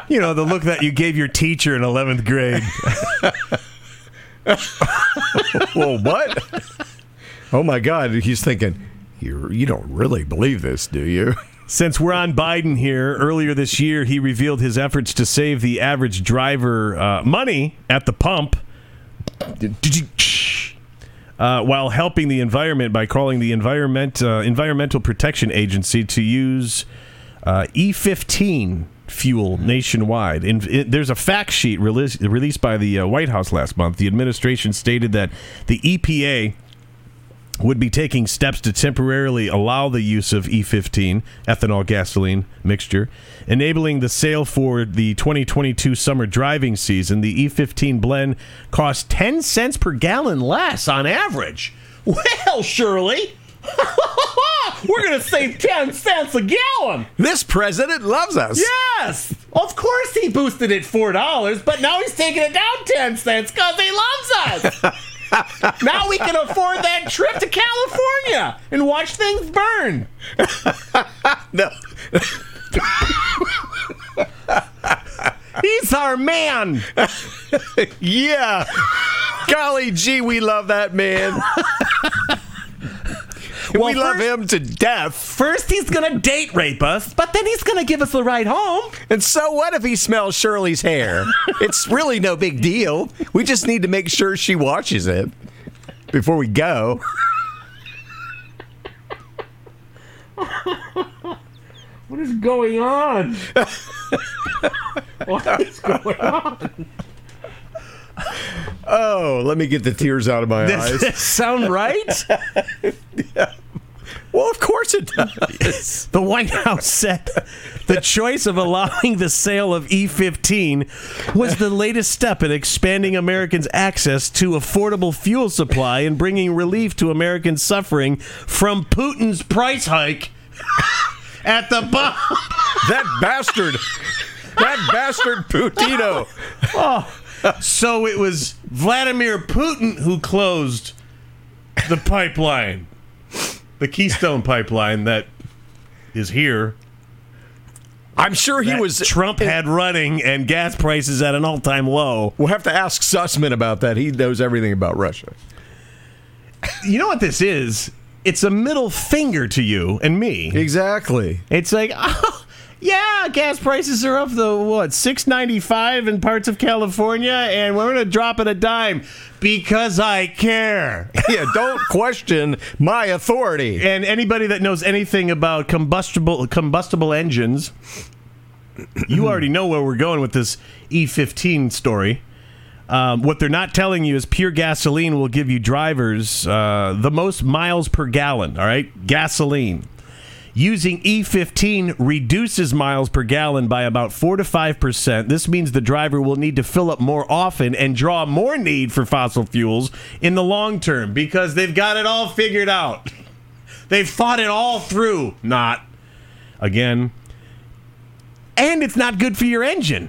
you know, the look that you gave your teacher in 11th grade. (laughs) well, what? Oh my God! He's thinking you you don't really believe this, do you? Since we're on Biden here, earlier this year, he revealed his efforts to save the average driver uh, money at the pump uh, while helping the environment by calling the environment uh, Environmental Protection Agency to use uh, E15 fuel nationwide. It, there's a fact sheet released released by the uh, White House last month. The administration stated that the EPA would be taking steps to temporarily allow the use of E15 ethanol gasoline mixture, enabling the sale for the 2022 summer driving season. The E15 blend costs 10 cents per gallon less on average. Well, Shirley, (laughs) we're going to save 10 cents a gallon. This president loves us. Yes, of course he boosted it four dollars, but now he's taking it down ten cents because he loves us. (laughs) now we can afford that trip to California and watch things burn. (laughs) No. He's our man. (laughs) Yeah. Golly gee, we love that man. (laughs) (laughs) Well, we love first- him to death. First, he's gonna date rape us, but then he's gonna give us the ride home. And so what if he smells Shirley's hair? It's really no big deal. We just need to make sure she washes it before we go. (laughs) What is going on? what is going on? Oh, let me get the tears out of my Does eyes. this sound right? (laughs) Well, of course it does. (laughs) The White House said the choice of allowing the sale of E15 was the latest step in expanding Americans' access to affordable fuel supply and bringing relief to Americans suffering from Putin's price hike (laughs) at the pump. that bastard. That bastard Putino. Oh. So it was Vladimir Putin who closed the pipeline, the Keystone pipeline that is here. I'm sure he that was. Trump had running and gas prices at an all-time low. We'll have to ask Sussmann about that. He knows everything about Russia. You know what this is? It's a middle finger to you and me. Exactly. It's like, (laughs) oh, yeah, gas prices are up the what six ninety five in parts of California, and we're gonna drop it a dime because I care. (laughs) Yeah, don't question my authority. And anybody that knows anything about combustible combustible engines, you (clears throat) already know where we're going with this E15 story. Um, what they're not telling you is pure gasoline will give you drivers uh, the most miles per gallon. All right, gasoline. Using E15 reduces miles per gallon by about 4 to 5%. This means the driver will need to fill up more often and draw more need for fossil fuels in the long term because they've got it all figured out. (laughs) They've thought it all through. Not. Again. And it's not good for your engine.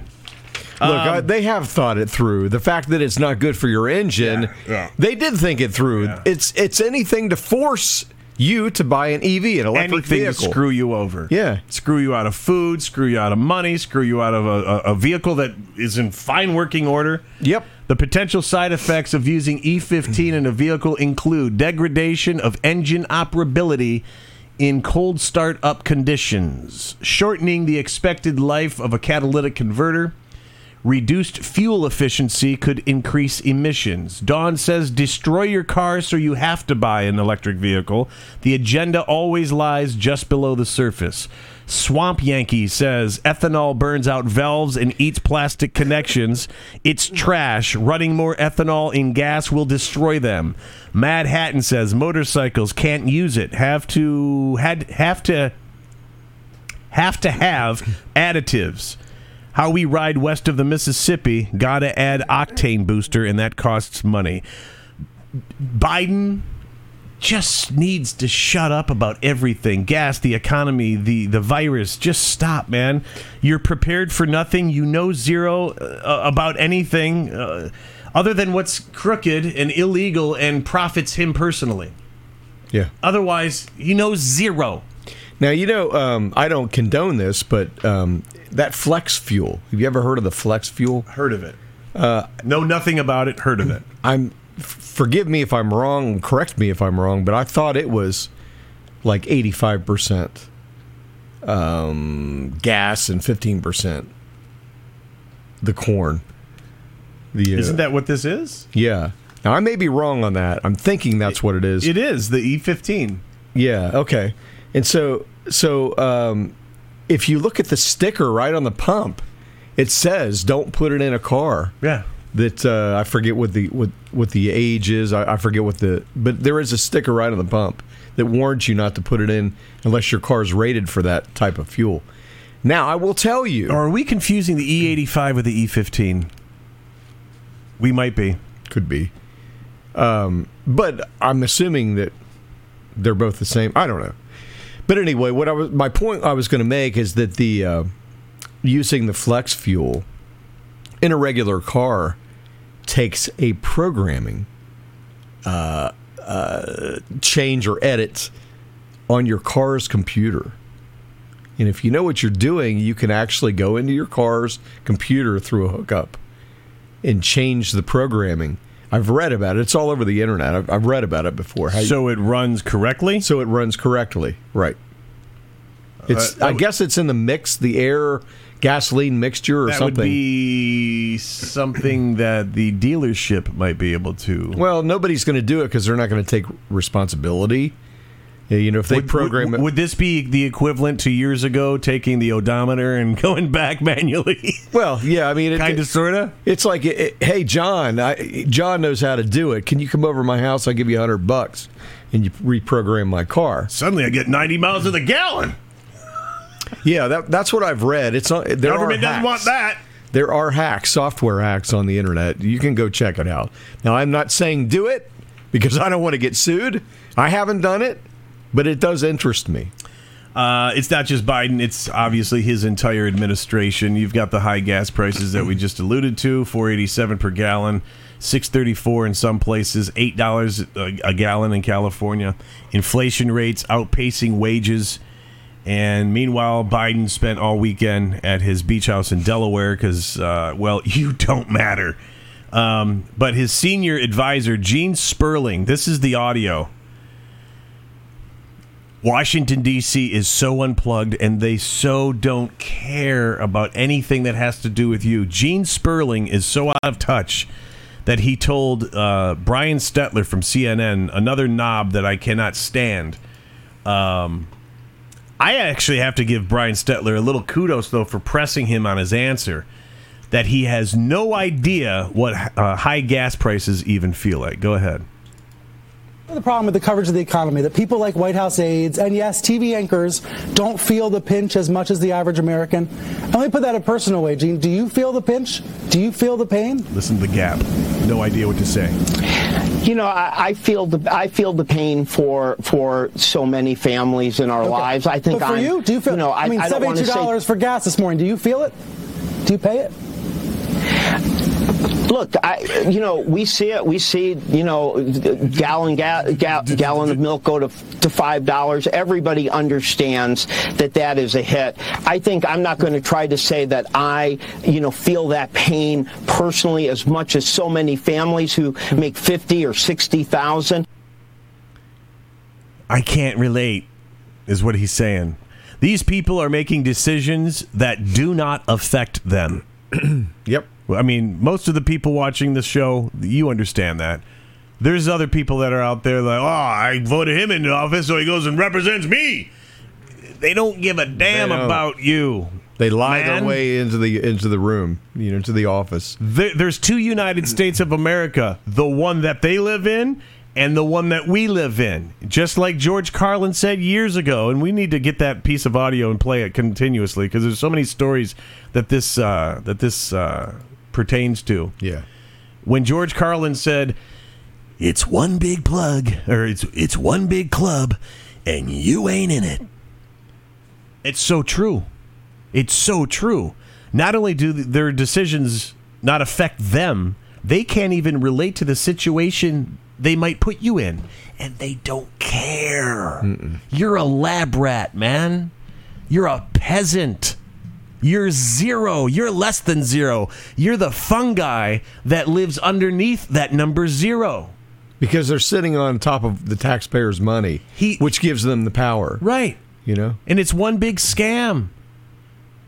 Look, I, um, they have thought it through. The fact that it's not good for your engine, yeah. they did think it through. It's it's anything to force you to buy an EV, an electric Anything vehicle. to screw you over. Yeah. Screw you out of food, screw you out of money, screw you out of a, a, a vehicle that is in fine working order. Yep. The potential side effects of using E15 in a vehicle include degradation of engine operability in cold start up conditions, shortening the expected life of a catalytic converter. Reduced fuel efficiency could increase emissions. Dawn says destroy your car so you have to buy an electric vehicle. The agenda always lies just below the surface. Swamp Yankee says ethanol burns out valves and eats plastic connections. It's trash. Running more ethanol in gas will destroy them. Mad Hatton says motorcycles can't use it. Have to had have to have to have additives. How we ride west of the Mississippi, gotta add octane booster, and that costs money. Biden just needs to shut up about everything. Gas the economy the the virus. Just stop man. You're prepared for nothing. You know zero uh, about anything uh, other than what's crooked and illegal and profits him personally. Yeah. otherwise he knows zero. Now you know um, I don't condone this, but um, that flex fuel. Have you ever heard of the flex fuel? heard of it uh, know nothing about it heard of it I'm. Forgive me if I'm wrong. Correct me if I'm wrong. But I thought it was like 85 percent um, gas and 15 percent the corn. The uh, isn't that what this is Yeah. Now I may be wrong on that. I'm thinking that's what it is. it is the E e15 yeah. Okay. And so so um, if you look at the sticker right on the pump, it says don't put it in a car. yeah that uh, I forget what the what what the age is. I, I forget what the but there is a sticker right on the pump that warns you not to put it in unless your car is rated for that type of fuel. Now, I will tell you. Or are we confusing the E85 with the E15? We might be. Could be. Um, but I'm assuming that they're both the same. I don't know. But anyway, what I was my point I was going to make is that the uh, using the flex fuel in a regular car takes a programming uh, uh, change or edit on your car's computer. And if you know what you're doing, you can actually go into your car's computer through a hookup and change the programming. I've read about it. It's all over the internet. I've, I've read about it before. How So it runs correctly? so it runs correctly, right? It's. Uh, that I would- guess it's in the mix, the air gasoline mixture or that something. would be something that the dealership might be able to. well, nobody's going to do it because they're not going to take responsibility. Yeah, You know, if they would, program would, it. would this be the equivalent to years ago taking the odometer and (laughs) going back manually? well, yeah, I mean, kind of, sort of. It's like, it, it- hey, John, I, John knows how to do it. Can you come over to my house? I'll give you a hundred bucks, and you reprogram my car. Suddenly, I get 90 miles to the gallon. Yeah, that, that's what I've read. It's not. There Government doesn't want that. There are hacks, software hacks on the internet. You can go check it out. Now, I'm not saying do it because I don't want to get sued. I haven't done it, but it does interest me. Uh, it's not just Biden; it's obviously his entire administration. You've got the high gas prices that we (clears throat) just alluded to: four eighty-seven per gallon, six thirty-four in some places, eight dollars a a gallon in California. Inflation rates outpacing wages. And meanwhile, Biden spent all weekend at his beach house in Delaware because, uh, well, (laughs) you don't matter. Um, but his senior advisor, Gene Sperling, this is the audio. Washington, D.C. is so unplugged and they so don't care about anything that has to do with you. Gene Sperling is so out of touch that he told uh, Brian Stetler from CNN, another knob that I cannot stand. Um, I actually have to give Brian Stetler a little kudos, though, for pressing him on his answer that he has no idea what uh, high gas prices even feel like. Go ahead. The problem with the coverage of the economy that people like White House aides and yes, TV anchors don't feel the pinch as much as the average American. And let me put that a personal way, Gene. Do you feel the pinch? Do you feel the pain? Listen to the gap. No idea what to say. You know, I, I feel the I feel the pain for for so many families in our Okay. lives. I think But for I'm, you, do you feel? You know, I, I mean, I don't want to seventy-two say. dollars for gas this morning. Do you feel it? Do you pay it? Look, I, you know, we see it. We see, you know, gallon ga- ga- gallon of milk go to to five dollars. Everybody understands that that is a hit. I think I'm not going to try to say that I, you know, feel that pain personally as much as so many families who make fifty or sixty thousand. I can't relate, is what he's saying. These people are making decisions that do not affect them. (clears throat) Yep. I mean, most of the people watching this show, you understand that. There's other people that are out there like, oh, I voted him into office, so he goes and represents me. They don't give a damn about you. They lie Man. their way into the into the room, you know, to the office. There, there's two United States of America the one that they live in and the one that we live in. Just like George Carlin said years ago. And we need to get that piece of audio and play it continuously because there's so many stories that this, uh, that this uh, pertains to. Yeah. when George Carlin said, "It's one big plug or it's it's one big club and you ain't in it." It's so true. It's so true. Not only do their decisions not affect them, they can't even relate to the situation they might put you in, and they don't care. You're a lab rat, man. You're a peasant. You're zero. You're less than zero. You're the fungi that lives underneath that number zero. Because they're sitting on top of the taxpayers' money, He- which gives them the power. Right. You know? And it's one big scam.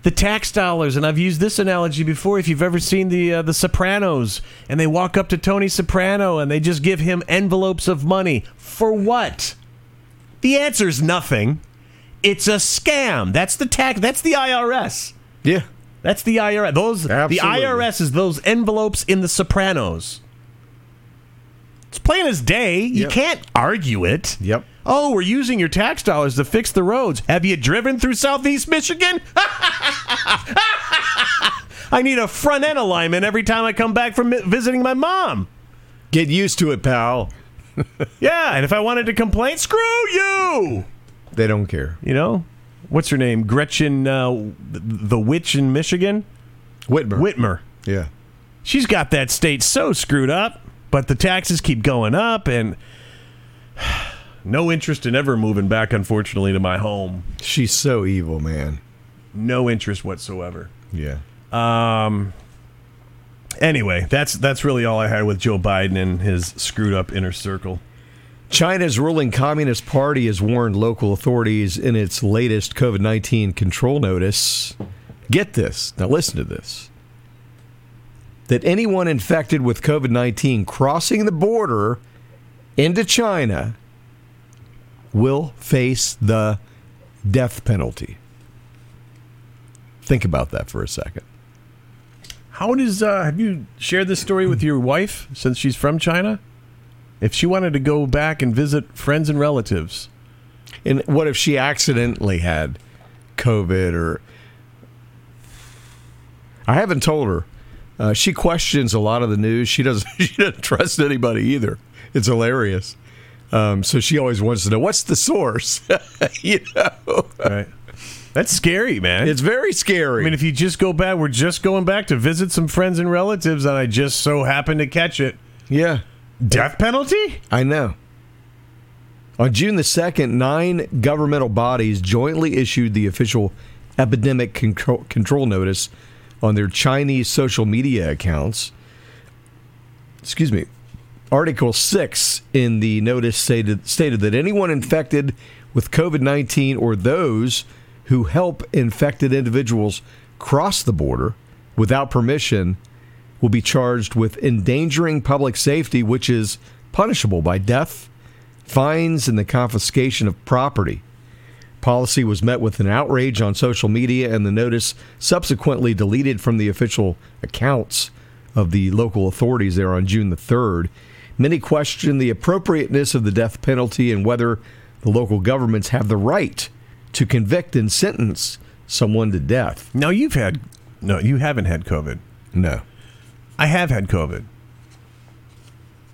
The tax dollars, and I've used this analogy before. If you've ever seen the uh, the Sopranos, and they walk up to Tony Soprano and they just give him envelopes of money for what? The answer is nothing. It's a scam. That's the tax. That's the IRS. Yeah. That's the IRS. Those the IRS is those envelopes in The Sopranos. It's plain as day. You Yep. can't argue it. Yep. Oh, we're using your tax dollars to fix the roads. Have you driven through Southeast Michigan? (laughs) I need a front end alignment every time I come back from visiting my mom. Get used to it, pal. (laughs) Yeah, and if I wanted to complain, screw you. They don't care. You know, what's her name? Gretchen, uh, the, the witch in Michigan, Whitmer. Whitmer. Yeah. She's got that state so screwed up, but the taxes keep going up, and (sighs) no interest in ever moving back. Unfortunately, to my home, She's so evil, man. no interest whatsoever. Yeah. Um. Anyway, that's that's really all I had with Joe Biden and his screwed up inner circle. China's ruling Communist Party has warned local authorities in its latest COVID 19 control notice. Get this. Now, listen to this. That anyone infected with COVID 19 crossing the border into China will face the death penalty. Think about that for a second. How does uh, have you shared this story with your wife since she's from China? If she wanted to go back and visit friends and relatives, And what if she accidentally had COVID or. I haven't told her. Uh, she questions a lot of the news. She doesn't. (laughs) She doesn't trust anybody either. It's hilarious. Um, so she always wants to know what's the source. (laughs) you know, right? That's scary, man. it's very scary. I mean, if you just go back, we're just going back to visit some friends and relatives, and I just so happen to catch it. yeah, Death penalty? I know. On June the 2nd, nine governmental bodies jointly issued the official epidemic control, control notice on their Chinese social media accounts. Excuse me. Article 6 in the notice stated, stated that anyone infected with COVID 19 or those who help infected individuals cross the border without permission will be charged with endangering public safety, which is punishable by death, fines, and the confiscation of property. Policy was met with an outrage on social media, and the notice subsequently deleted from the official accounts of the local authorities there on June the 3rd. Many question the appropriateness of the death penalty and whether the local governments have the right to convict and sentence someone to death. No, you've had no, you haven't had COVID. No. I have had COVID.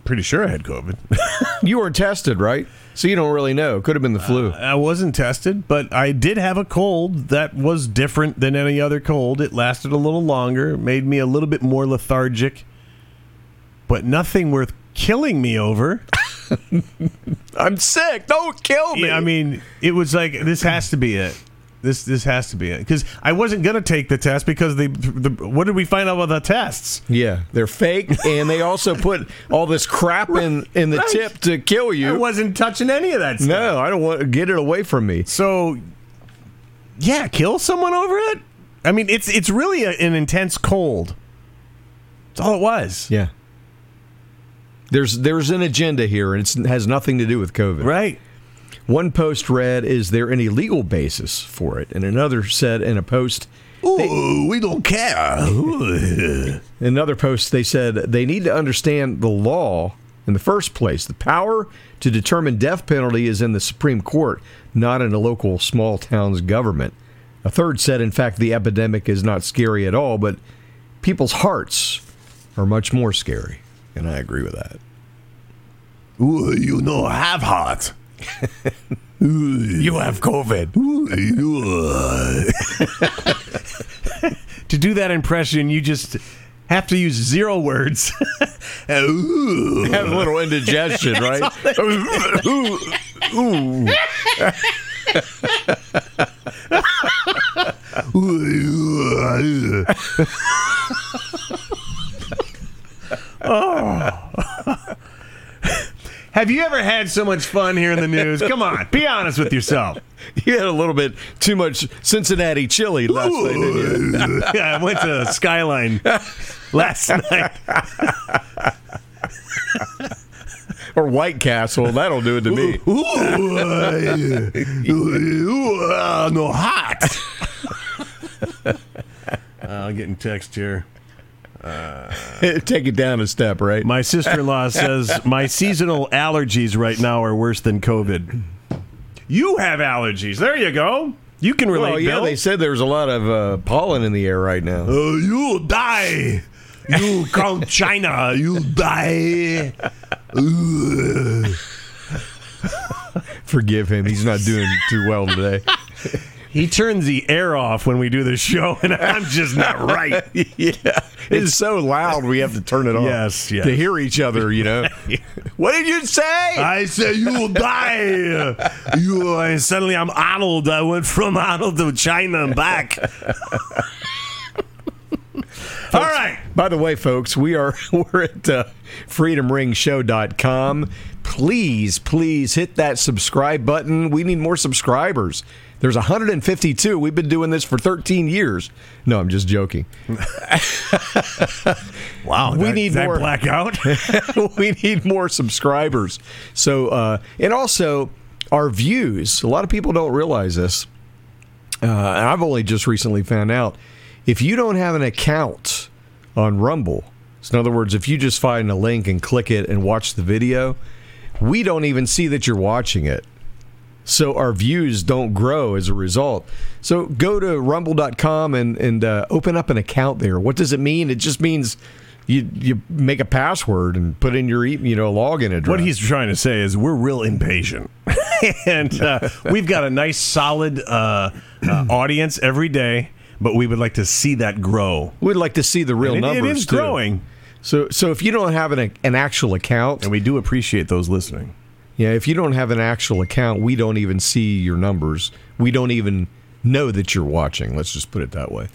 Pretty sure I had COVID. (laughs) You were tested, right? So you don't really know. Could have been the flu. Uh, I wasn't tested, but I did have a cold that was different than any other cold. It lasted a little longer, made me a little bit more lethargic, but nothing worth killing me over. (laughs) I'm sick. Don't kill me. Yeah, I mean, it was like this has to be it. This this has to be it because I wasn't gonna take the test because they the what did we find out about the tests? yeah, they're fake, and they also put all this crap in in the Right. tip to kill you. I wasn't touching any of that stuff. No, I don't want to get it away from me. So, yeah, kill someone over it. I mean, it's it's really a, an intense cold. That's all it was. Yeah. There's there's an agenda here, and it's, it has nothing to do with COVID. Right. One post read, "Is there any legal basis for it?" And another said in a post, Ooh, we don't care. in (laughs) another post they said they need to understand the law in the first place. The power to determine death penalty is in the Supreme Court, not in a local small town's government. A third said, in fact, the epidemic is not scary at all, but people's hearts are much more scary. And I agree with that. Ooh, you know, have heart. (laughs) You have COVID. to do that impression, you just have to use zero words. Ooh. Have a little indigestion, (laughs) right? ooh, (laughs) ooh. Have you ever had so much fun here in the news? Come on, be honest with yourself. You had a little bit too much Cincinnati chili last night, didn't you? yeah, I went to Skyline last night. Or White Castle. That'll do it to me. Ooh, uh, no hot. (laughs) on, getting text here. (laughs) Take it down a step, right? My sister in law (laughs) says my seasonal allergies right now are worse than COVID. You have allergies. There you go. You can relate, well, yeah, Bill. they said there's a lot of uh, pollen in the air right now. Uh, you'll die. You (laughs) come China. You die. Forgive him; he's not doing too well today. He turns the air off when we do the show, and I'm just not right. yeah, it's so loud we have to turn it off. Yes, yes. to hear each other. You know, (laughs) what did you say? I said you'll die. You and suddenly I'm Arnold. I went from Arnold to China and back. (laughs) All right. By the way, folks, we are (laughs) we're at uh, freedomringshow.com. Please, please hit that subscribe button. We need more subscribers. There's 152. We've been doing this for 13 years. No, I'm just joking. (laughs) Wow. We that- need more- blackout. (laughs) we need more subscribers. So, uh, and also our views. A lot of people don't realize this. Uh, and I've only just recently found out. If you don't have an account on Rumble, so in other words, if you just find a link and click it and watch the video, we don't even see that you're watching it. So our views don't grow as a result. So go to rumble.com and, and uh, open up an account there. What does it mean? It just means you you make a password and put in your you know login address. What he's trying to say is we're real impatient, (laughs) and uh, (laughs) we've got a nice, solid uh, uh, audience every day. But we would like to see that grow. We'd like to see the real And it- numbers it is too. growing, So so if you don't have an an actual account, and we do appreciate those listening. Yeah, if you don't have an actual account, we don't even see your numbers. We don't even know that you're watching. Let's just put it that way.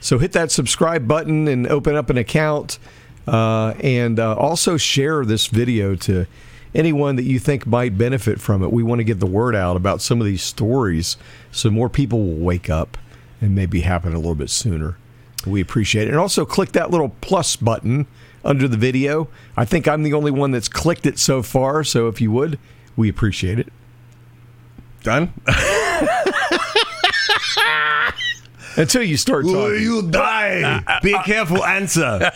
So hit that subscribe button and open up an account, uh, and uh, also share this video to anyone that you think might benefit from it. We want to get the word out about some of these stories, so more people will wake up and maybe happen a little bit sooner. We appreciate it. And also click that little plus button under the video. I think I'm the only one that's clicked it so far. So if you would, we appreciate it. Done. (laughs) Until you start talking. you die? Uh, uh, Be uh, careful. Answer.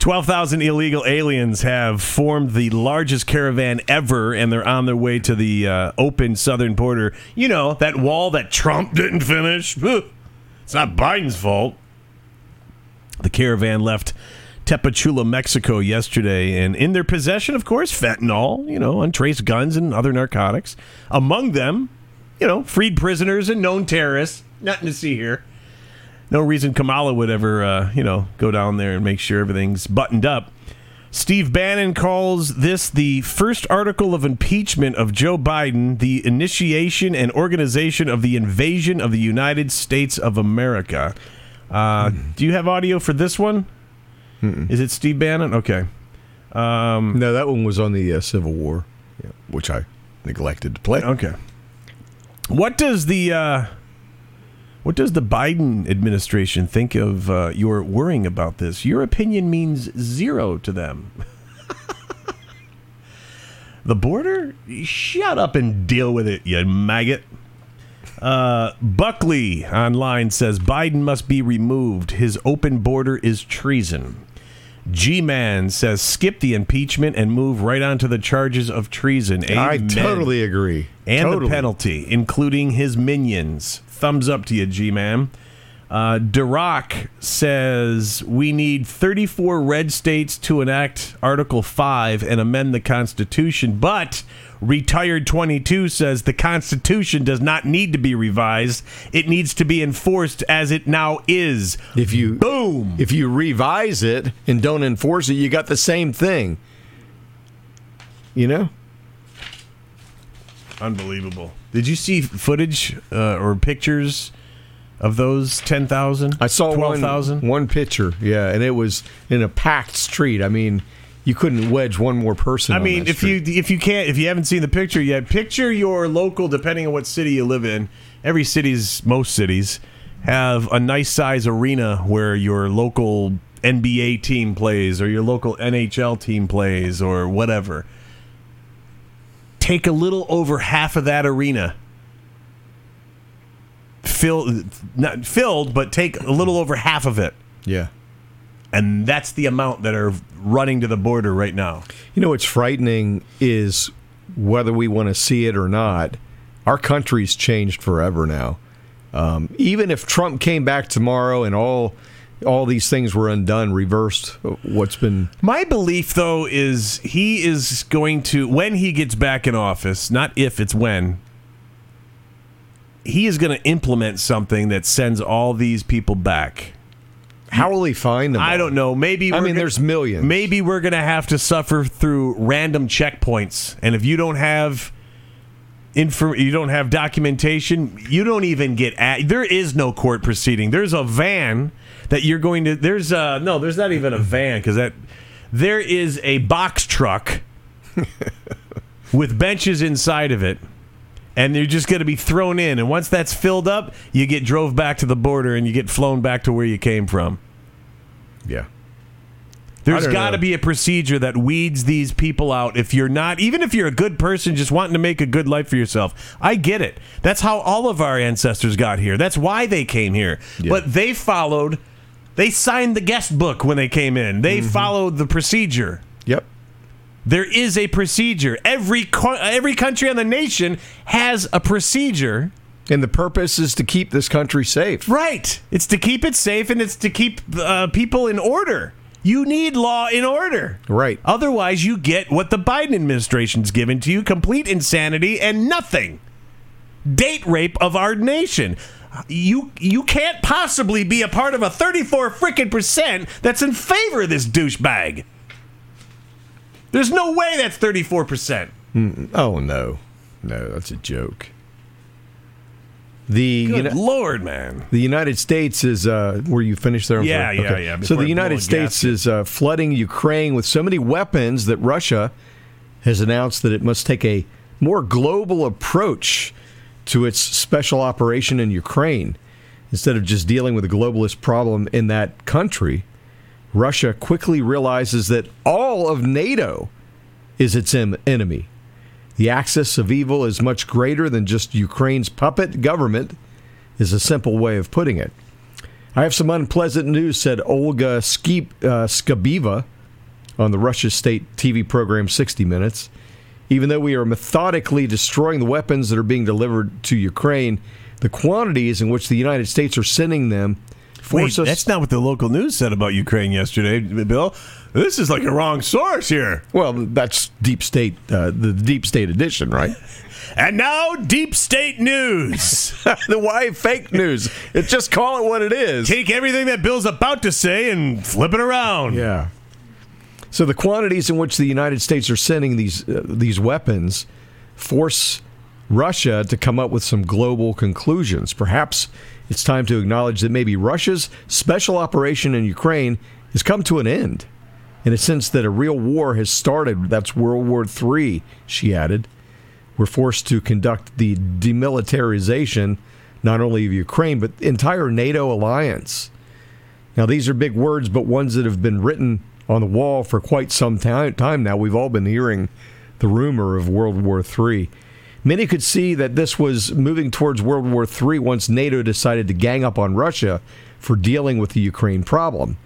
Twelve thousand illegal aliens have formed the largest caravan ever, and they're on their way to the uh, open southern border. You know that wall that Trump didn't finish. It's not Biden's fault. The caravan left Tapachula, Mexico yesterday, and in their possession, of course, fentanyl, you know, untraced guns and other narcotics. Among them, you know, freed prisoners and known terrorists. Nothing to see here. No reason Kamala would ever, uh, you know, go down there and make sure everything's buttoned up. Steve Bannon calls this the first article of impeachment of Joe Biden, the initiation and organization of the invasion of the United States of America. Uh, Do you have audio for this one? Is it Steve Bannon? Okay. Um, No, that one was on the uh, Civil War, yeah, which I neglected to play. Okay. What does the uh, what does the Biden administration think of uh, your worrying about this? Your opinion means zero to them. (laughs) the border? Shut up and deal with it, you maggot. Uh, Buckley online says Biden must be removed. His open border is treason. G Man says skip the impeachment and move right on to the charges of treason. I totally agree. and totally. the penalty, including his minions. Thumbs up to you, G Man. Uh, Dirac says we need 34 red states to enact Article 5 and amend the Constitution, but Retired 22 says the Constitution does not need to be revised. It needs to be enforced as it now is. If you Boom! if you revise it and don't enforce it, you got the same thing. You know? Unbelievable. Did you see footage uh, or pictures of those 10,000? I saw 12,000? one one picture, yeah, and it was in a packed street. I mean, you couldn't wedge one more person. I mean, if you if you can't if you haven't seen the picture yet, picture your local. Depending on what city you live in, every city's most cities have a nice size arena where your local NBA team plays or your local NHL team plays or whatever. Take a little over half of that arena. Fill not filled, but take a little over half of it, Yeah. and that's the amount that are running to the border right now. You know what's frightening is whether we want to see it or not, our country's changed forever now. Um, even if Trump came back tomorrow and all all these things were undone, reversed, what's been My belief, though, is he is going to, when he gets back in office, not if, it's when, he is going to implement something that sends all these people back. how will he find them? I all? don't know. Maybe I mean, gonna- there's millions. Maybe we're going to have to suffer through random checkpoints, and if you don't have info, you don't have documentation, you don't even get at. There is no court proceeding. There's a van that you're going to. There's a no. There's not even a van because that there is a box truck (laughs) with benches inside of it. And you're just going to be thrown in, and once that's filled up, you get drove back to the border, and you get flown back to where you came from. Yeah. There's got to be a procedure that weeds these people out. If you're not, even if you're a good person just wanting to make a good life for yourself, I get it. That's how all of our ancestors got here. That's why they came here. But they followed, they signed the guest book when they came in, they Mm-hmm. followed the procedure. There is a procedure. Every co- every country on the nation has a procedure. And the purpose is to keep this country safe. Right. It's to keep it safe and it's to keep uh, people in order. You need law in order. Right. Otherwise, you get what the Biden administration's given to you complete insanity and nothing. Date rape of our nation. You you can't possibly be a part of a 34 freaking percent that's in favor of this douchebag. There's no way that's 34 percent. Oh no, no, that's a joke. The Good Uni- lord, man. the United States is uh, where you finished there. Yeah, sorry. yeah, yeah, So the United States is uh, flooding Ukraine with so many weapons that Russia has announced that it must take a more global approach to its special operation in Ukraine instead of just dealing with a globalist problem in that country. Russia quickly realizes that all of NATO is its enemy. The axis of evil is much greater than just Ukraine's puppet government, is a simple way of putting it. I have some unpleasant news, said Olga Skip, uh, Skabeeva on the Russia state TV program 60 Minutes. Even though we are methodically destroying the weapons that are being delivered to Ukraine, the quantities in which the United States are sending them Wait, us. that's not what the local news said about Ukraine yesterday, Bill. This is like a wrong source here. well, that's deep state, uh, the deep state edition, right? (laughs) And now, deep state news. (laughs) the why fake news? It just call it what it is. Take everything that Bill's about to say and flip it around. Yeah. So the quantities in which the United States are sending these uh, these weapons force Russia to come up with some global conclusions. Perhaps it's time to acknowledge that maybe Russia's special operation in Ukraine has come to an end. In a sense that a real war has started. That's World War III, she added. We're forced to conduct the demilitarization not only of Ukraine, but the entire NATO alliance. Now, these are big words, but ones that have been written on the wall for quite some time, now. We've all been hearing the rumor of World War III. Many could see that this was moving towards World War III once NATO decided to gang up on Russia for dealing with the Ukraine problem.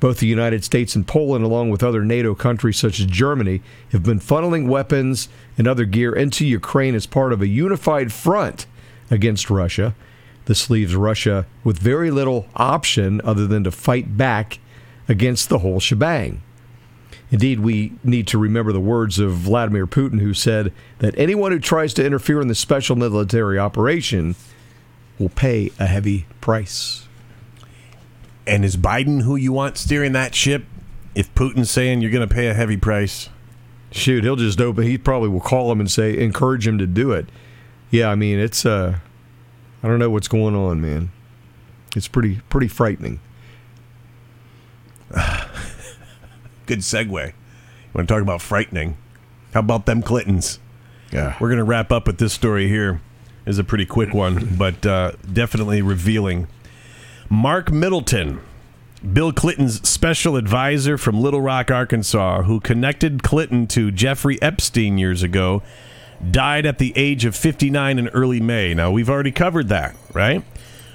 Both the United States and Poland, along with other NATO countries such as Germany, have been funneling weapons and other gear into Ukraine as part of a unified front against Russia. This leaves Russia with very little option other than to fight back against the whole shebang. Indeed, we need to remember the words of Vladimir Putin, who said that anyone who tries to interfere in the special military operation will pay a heavy price. And is Biden who you want steering that ship? If Putin's saying you're going to pay a heavy price, Shoot, he'll just open. He probably will call him and say, encourage him to do it. Yeah, I mean, it's uh, I don't know what's going on, man. It's pretty pretty frightening. (sighs) (sighs) good segue. You want to talk about frightening? How about them Clintons? Yeah, We're going to wrap up with this story here. Is a pretty quick one, but uh, definitely revealing. Mark Middleton, Bill Clinton's special advisor from Little Rock, Arkansas, who connected Clinton to Jeffrey Epstein years ago, died at the age of 59 in early May. Now, we've already covered that, right?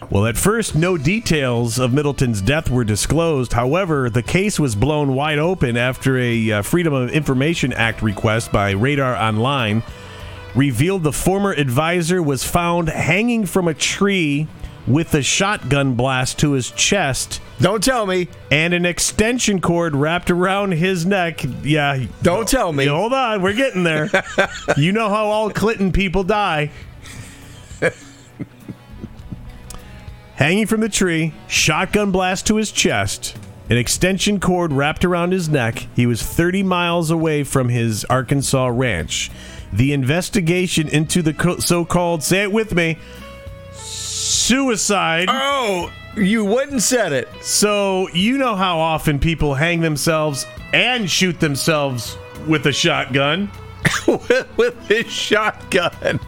Well, at first, no details of Middleton's death were disclosed. However, the case was blown wide open after a uh, Freedom of Information Act request by Radar Online revealed the former advisor was found hanging from a tree with a shotgun blast to his chest Don't tell me. and an extension cord wrapped around his neck. Yeah. Don't tell me. Hold on, we're getting there. (laughs) you know how all Clinton people die. Hanging from the tree, shotgun blast to his chest, an extension cord wrapped around his neck. He was 30 miles away from his Arkansas ranch. The investigation into the so called, say it with me, suicide. Oh, you wouldn't said it. So, you know how often people hang themselves and shoot themselves with a shotgun. with, (laughs) with his shotgun.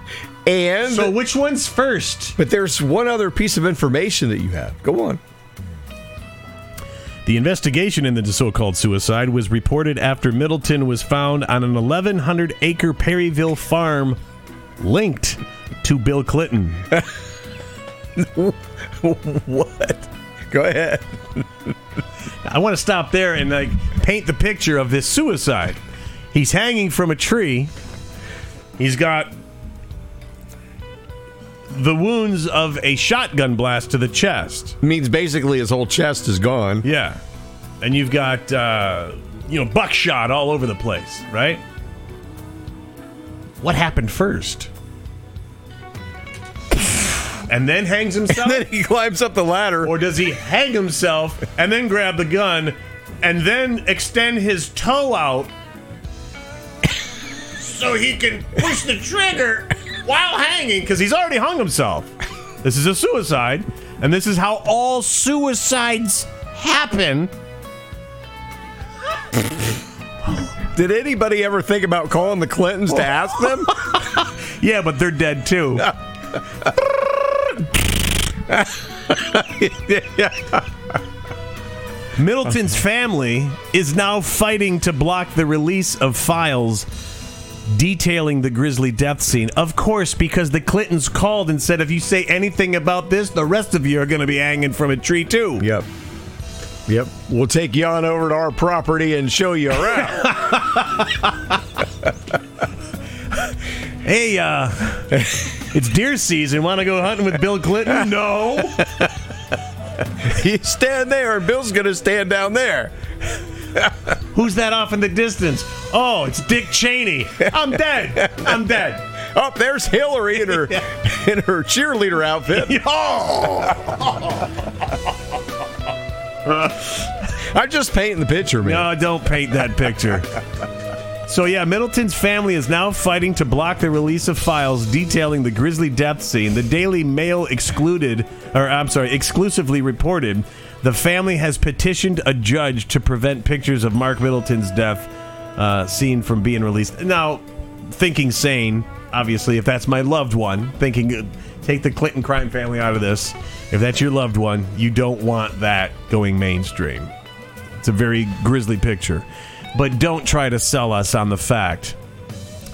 And So, which one's first? but there's one other piece of information that you have. Go on. The investigation into the so called suicide was reported after Middleton was found on an 1,100 acre Perryville farm linked to Bill Clinton. (laughs) What? Go ahead. I want to stop there and like paint the picture of this suicide. He's hanging from a tree. He's got the wounds of a shotgun blast to the chest. Means basically his whole chest is gone. Yeah. And you've got uh, you know buckshot all over the place, right? What happened first? And then hangs (laughs) himself? then he climbs up the ladder. Or does he hang himself and then grab the gun and then extend his toe out (laughs) so he can push the trigger while hanging? Because he's already hung himself. This is a suicide, and this is how all suicides happen. Did anybody ever think about calling the Clintons to ask them? (laughs) Yeah, but they're dead too. (laughs) Middleton's family is now fighting to block the release of files detailing the grisly death scene. Of course, because the Clintons called and said, if you say anything about this, the rest of you are going to be hanging from a tree too. yep. Yep. We'll take you on over to our property and show you around. (laughs) Hey, uh, (laughs) it's deer season. Want to go hunting with Bill Clinton? (laughs) No. you stand there, and Bill's going to stand down there. Who's that off in the distance? Oh, it's Dick Cheney. I'm dead. I'm dead. (laughs) Oh, there's Hillary in her (laughs) in her cheerleader outfit. (laughs) oh. I'm just painting the picture, man. No, don't paint that picture. So yeah, Middleton's family is now fighting to block the release of files detailing the grisly death scene. The Daily Mail excluded, or I'm sorry, exclusively reported, the family has petitioned a judge to prevent pictures of Mark Middleton's death uh, scene from being released. Now, thinking sane, obviously, if that's my loved one, thinking uh, take the Clinton crime family out of this. If that's your loved one, you don't want that going mainstream. It's a very grisly picture. But don't try to sell us on the fact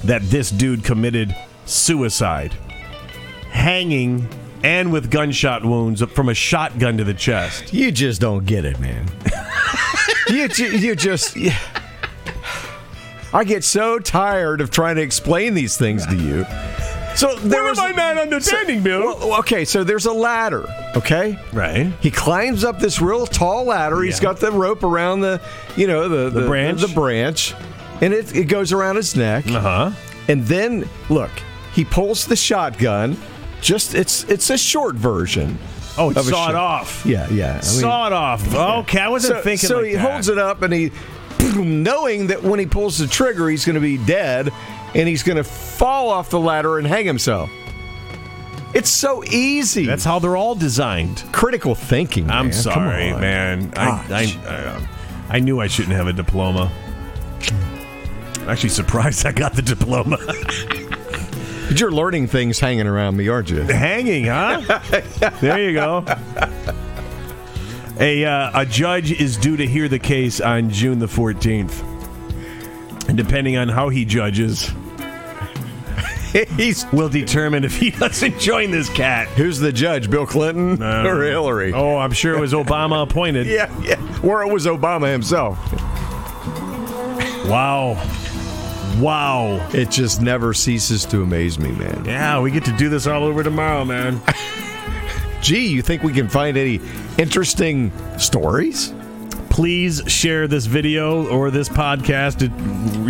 that this dude committed suicide, hanging and with gunshot wounds from a shotgun to the chest. You just don't get it, man. (laughs) you, ju- you just. yeah. I get so tired of trying to explain these things to you. So there was not understanding, Bill? Well, okay, so there's a ladder. Okay, Right. He climbs up this real tall ladder. He's got the rope around the, you know, the the, branch? the branch, and it, it goes around his neck. Uh huh. And then look, he pulls the shotgun. Just it's it's a short version. Oh, it's of shot. off. Yeah, yeah. I mean- Sawed off. Okay, I wasn't so, thinking. so like he that. holds it up and he, knowing that when he pulls the trigger, he's going to be dead, and he's going to fall off the ladder and hang himself. It's so easy. That's how they're all designed. critical thinking. I'm man. Sorry, man. I, I, I, I knew I shouldn't have a diploma. I'm actually surprised I got the diploma. (laughs) But you're learning things hanging around me, aren't you? Hanging, huh? (laughs) there you go. A, uh, a judge is due to hear the case on June the 14th. And depending on how he judges, (laughs) He's will determine if he doesn't join this cat. who's the judge, Bill Clinton or Hillary? Oh, I'm sure it was Obama appointed. (laughs) Yeah, yeah. Or it was Obama himself. Wow. Wow. It just never ceases to amaze me, man. Yeah, we get to do this all over tomorrow, man. (laughs) Gee, you think we can find any interesting stories? Please share this video or this podcast. It,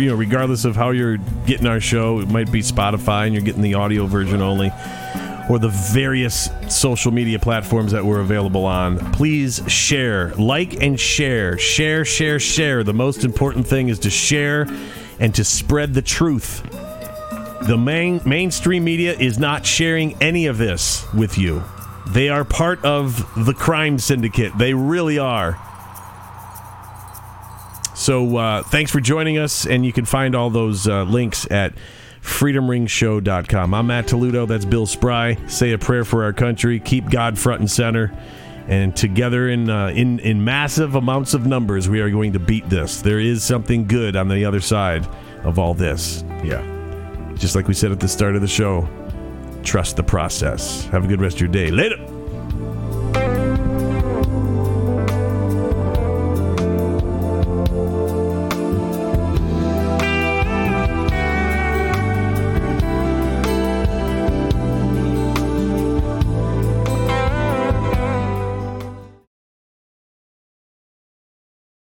you know, regardless of how you're getting our show, it might be Spotify and you're getting the audio version only, or the various social media platforms that we're available on. Please share, like, and share. Share, share, share. The most important thing is to share and to spread the truth. The main mainstream media is not sharing any of this with you. They are part of the crime syndicate. They really are. So uh, thanks for joining us, and you can find all those uh, links at freedomringshow.com. I'm Matt Toledo. That's Bill Spry. Say a prayer for our country. Keep God front and center. And together in, uh, in, in massive amounts of numbers, we are going to beat this. There is something good on the other side of all this. Yeah. Just like we said at the start of the show, trust the process. Have a good rest of your day. Later.